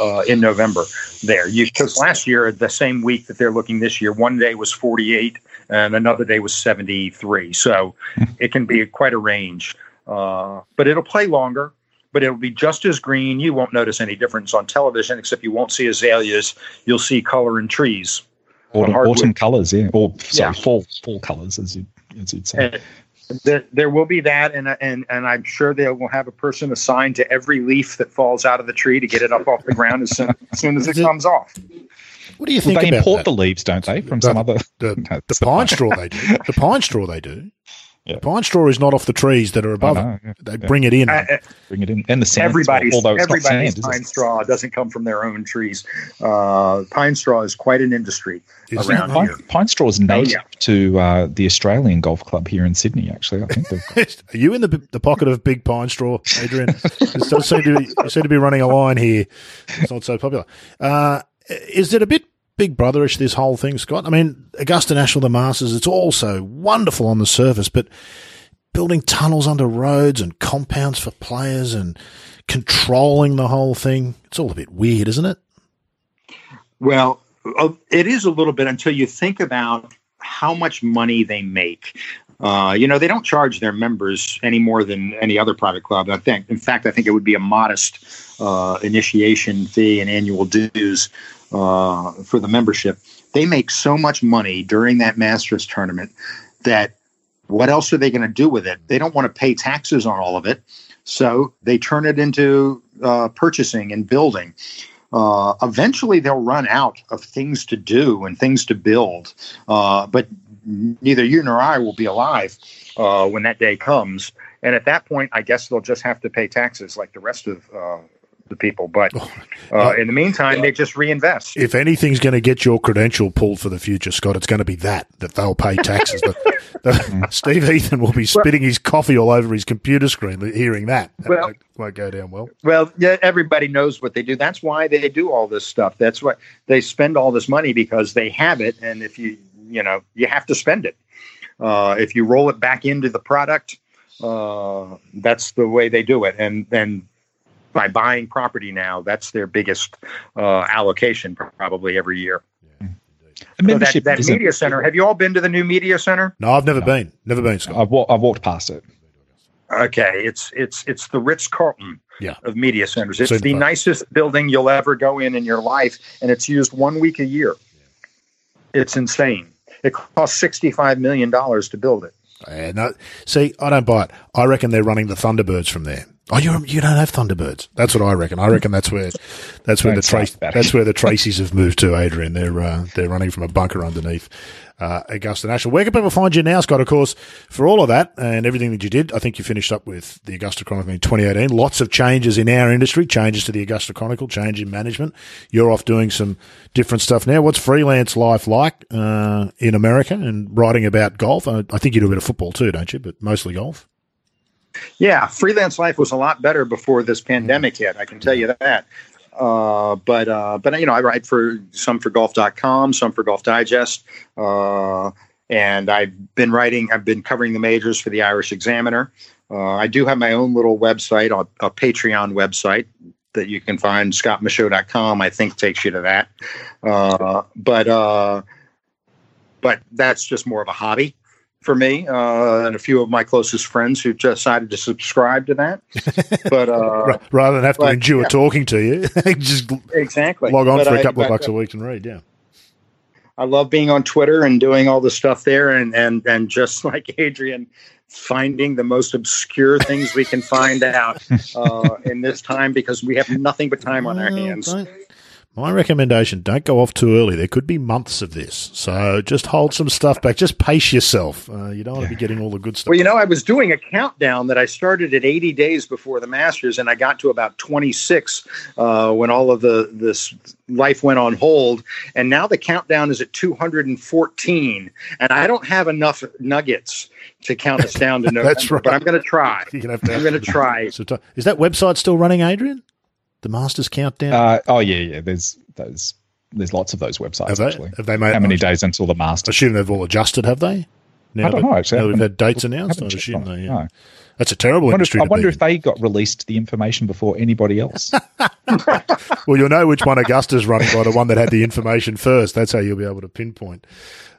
Speaker 3: uh, in November there. Because last year, the same week that they're looking this year, one day was 48 and another day was 73. So it can be quite a range. Uh, but it'll play longer. But it'll be just as green. You won't notice any difference on television, except you won't see azaleas. You'll see color in trees.
Speaker 2: Autumn, autumn colours, yeah, or sorry,
Speaker 3: Yeah.
Speaker 2: fall fall colours, as you as you'd say.
Speaker 3: And there, there will be that, and and and I'm sure they will have a person assigned to every leaf that falls out of the tree to get it up off the ground as soon as, soon as it- comes off.
Speaker 1: What do you think?
Speaker 2: Well,
Speaker 1: think
Speaker 2: they
Speaker 1: about
Speaker 2: import
Speaker 1: that?
Speaker 2: the leaves, don't they, from
Speaker 1: The-
Speaker 2: some other?
Speaker 1: the,
Speaker 2: No, *laughs*
Speaker 1: the
Speaker 2: it's
Speaker 1: pine straw they do. The pine straw they do.
Speaker 2: Yeah.
Speaker 1: The pine straw is not off the trees that are above
Speaker 2: know,
Speaker 1: it.
Speaker 2: yeah.
Speaker 1: They
Speaker 2: Yeah.
Speaker 1: bring it in.
Speaker 3: Uh, uh,
Speaker 2: Bring it in, and the sand.
Speaker 3: everybody's
Speaker 2: although it's not
Speaker 3: everybody's
Speaker 2: sand,
Speaker 3: pine
Speaker 2: it?
Speaker 3: straw doesn't come from their own trees. Uh, pine straw is quite an industry
Speaker 1: Isn't
Speaker 3: around
Speaker 1: it?
Speaker 2: Pine,
Speaker 3: here.
Speaker 2: pine straw is native
Speaker 3: yeah.
Speaker 2: to uh, the Australian Golf Club here in Sydney. Actually, I think got *laughs*
Speaker 1: Are you in the the pocket of big pine straw, Adrian? it does seem to be, you seem to be running a line here. It's not so popular. Uh, is it a bit big brotherish this whole thing, Scott? I mean, Augusta National, the Masters, it's all so wonderful on the surface, but building tunnels under roads and compounds for players and controlling the whole thing, it's all a bit weird, isn't it?
Speaker 3: Well, uh, it is a little bit until you think about how much money they make. Uh, you know, they don't charge their members any more than any other private club. I think, in fact, I think it would be a modest uh, initiation fee and annual dues uh, for the membership. They make so much money during that Masters tournament that what else are they going to do with it? They don't want to pay taxes on all of it, so they turn it into uh, purchasing and building uh, eventually they'll run out of things to do and things to build. Uh, but neither you nor I will be alive uh, when that day comes. And at that point, I guess they'll just have to pay taxes like the rest of uh, the people. But uh, in the meantime, they just reinvest.
Speaker 1: If anything's going to get your credential pulled for the future, Scott, it's going to be that that they'll pay taxes. The- the- Steve Ethun will be spitting his coffee all over his computer screen, hearing that. That
Speaker 3: Well-
Speaker 1: won't- won't go down well.
Speaker 3: Well, yeah, everybody knows what they do. That's why they do all this stuff. That's why they spend all this money because they have it, and if you you know you have to spend it. Uh, if you roll it back into the product, uh, that's the way they do it. And then by buying property now, that's their biggest uh, allocation probably every year.
Speaker 2: a
Speaker 3: So that,
Speaker 2: membership.
Speaker 3: that
Speaker 2: isn't-
Speaker 3: media center. Have you all been to the new media center?
Speaker 1: No, I've never been. Never been, Scott.
Speaker 2: I've, wa- I've walked past it.
Speaker 3: Okay, it's it's it's the Ritz Carlton
Speaker 1: Yeah.
Speaker 3: of media centers. It's
Speaker 1: Same
Speaker 3: the
Speaker 1: thing.
Speaker 3: nicest building you'll ever go in in your life, and it's used one week a year. It's insane. It costs sixty five million dollars to build it.
Speaker 1: Yeah, no, see, I don't buy it. I reckon they're running the Thunderbirds from there. Oh, you you don't have Thunderbirds. That's what I reckon. I reckon that's where that's where
Speaker 2: Don't
Speaker 1: the Trace
Speaker 2: that.
Speaker 1: that's where the *laughs* Tracy's have moved to. Adrian, they're uh, they're running from a bunker underneath uh, Augusta National. Where can people find you now, Scott? Of course, for all of that and everything that you did, I think you finished up with the Augusta Chronicle in 2018. Lots of changes in our industry, changes to the Augusta Chronicle, change in management. You're off doing some different stuff now. What's freelance life like uh, in America and writing about golf? I, I think you do a bit of football too, don't you? But mostly golf.
Speaker 3: Yeah, freelance life was a lot better before this pandemic hit. I can tell you that. Uh, but uh, but you know, I write for some for Golf.com, some for Golf Digest, uh, and I've been writing. I've been covering the majors for the Irish Examiner. Uh, I do have my own little website, a, a Patreon website that you can find. ScottMichaux.com, I think, takes you to that. Uh, but uh, but that's just more of a hobby for me uh, and a few of my closest friends who decided to subscribe to that. *laughs* But uh,
Speaker 1: Rather than have to endure
Speaker 3: yeah.
Speaker 1: talking to you, *laughs* just
Speaker 3: exactly,
Speaker 1: log on
Speaker 3: But
Speaker 1: for a
Speaker 3: I-
Speaker 1: couple of bucks a week and read. Yeah.
Speaker 3: I love being on Twitter and doing all the stuff there, and and and just *laughs* like Adrian, finding the most obscure things we can find out uh, in this time because we have nothing but time on our hands.
Speaker 1: don't- My recommendation: don't go off too early. There could be months of this, so just hold some stuff back. Just pace yourself. Uh, you don't want to be getting all the good stuff.
Speaker 3: Well, you know, I was doing a countdown that I started at 80 days before the Masters, and I got to about 26 uh, when all of the this life went on hold, and now the countdown is at 214, and I don't have enough nuggets to count us down to *laughs* November.
Speaker 1: That's right.
Speaker 3: But I'm going to try. *laughs*
Speaker 1: You're gonna have to
Speaker 3: I'm going *laughs* to try.
Speaker 1: Is that website still running, Adrian? The Masters Countdown.
Speaker 2: Uh, oh yeah, yeah. There's those. There's lots of those websites
Speaker 1: have they?
Speaker 2: actually.
Speaker 1: Have they made?
Speaker 2: How many
Speaker 1: I
Speaker 2: days until the Masters?
Speaker 1: assume they've all adjusted. Have they? Now
Speaker 2: I don't know. Actually,
Speaker 1: now we've had dates announced. I assume they. Yeah.
Speaker 2: No.
Speaker 1: That's a terrible
Speaker 2: I wonder,
Speaker 1: industry.
Speaker 2: if, I wonder if they got released the information before anybody else. *laughs* *laughs*
Speaker 1: Well, you'll know which one Augusta's running by the one that had the information first. That's how you'll be able to pinpoint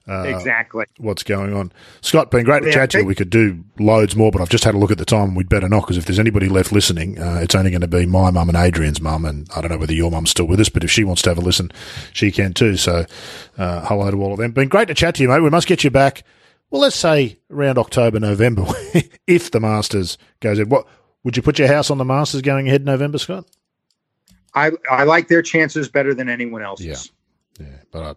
Speaker 3: exactly.
Speaker 1: what's going on. Scott, been great to
Speaker 3: Yeah,
Speaker 1: chat to you. We could do loads more, but I've just had a look at the time. We'd better not because if there's anybody left listening, uh, it's only going to be my mum and Adrian's mum. And I don't know whether your mum's still with us, but if she wants to have a listen, she can too. So uh, hello to all of them. Been great to chat to you, mate. We must get you back. Well, let's say around October, November, *laughs* if the Masters goes in. What would you put your house on the Masters going ahead in November, Scott?
Speaker 3: I, I like their chances better than anyone else's.
Speaker 1: Yeah. Yeah, but I,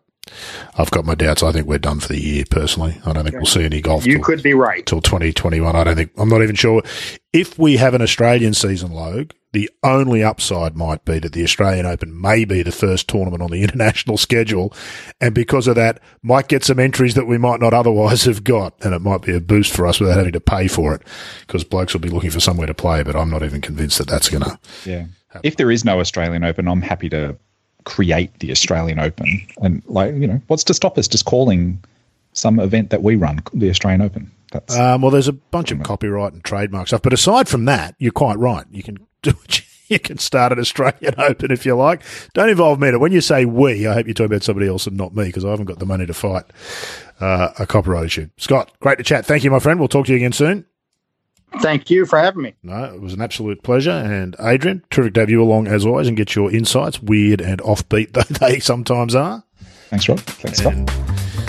Speaker 1: I've got my doubts. I think we're done for the year. Personally, I don't think we'll see any golf.
Speaker 3: You
Speaker 1: till-
Speaker 3: could be right.
Speaker 1: till 2021. I don't think, I'm not even sure. If we have an Australian season, Logue, the only upside might be that the Australian Open may be the first tournament on the *laughs* international schedule. And because of that, might get some entries that we might not otherwise have got. And it might be a boost for us without having to pay for it because blokes will be looking for somewhere to play. But I'm not even convinced that that's going to.
Speaker 2: yeah. If there is no Australian Open, I'm happy to create the Australian Open. And like, you know, what's to stop us just calling some event that we run the Australian Open? That's
Speaker 1: Um, well, there's a bunch of copyright and trademark stuff, but aside from that, you're quite right. You can *laughs* do you can start an Australian *laughs* Open if you like. Don't involve me. When you say we, I hope you're talking about somebody else and not me because I haven't got the money to fight uh, a copyright issue. Scott, great to chat. Thank you, my friend. We'll talk to you again soon.
Speaker 3: Thank you for having me.
Speaker 1: No, it was an absolute pleasure. And Adrian, terrific to have you along as always and get your insights, weird and offbeat though *laughs* they sometimes are.
Speaker 2: thanks, Rod. Thanks, Scott.
Speaker 1: And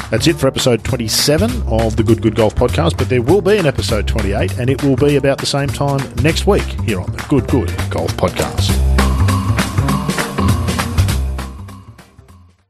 Speaker 1: that's it for episode 27 of the Good Good Golf podcast. But there will be an episode 28, and it will be about the same time next week here on the Good Good Golf podcast.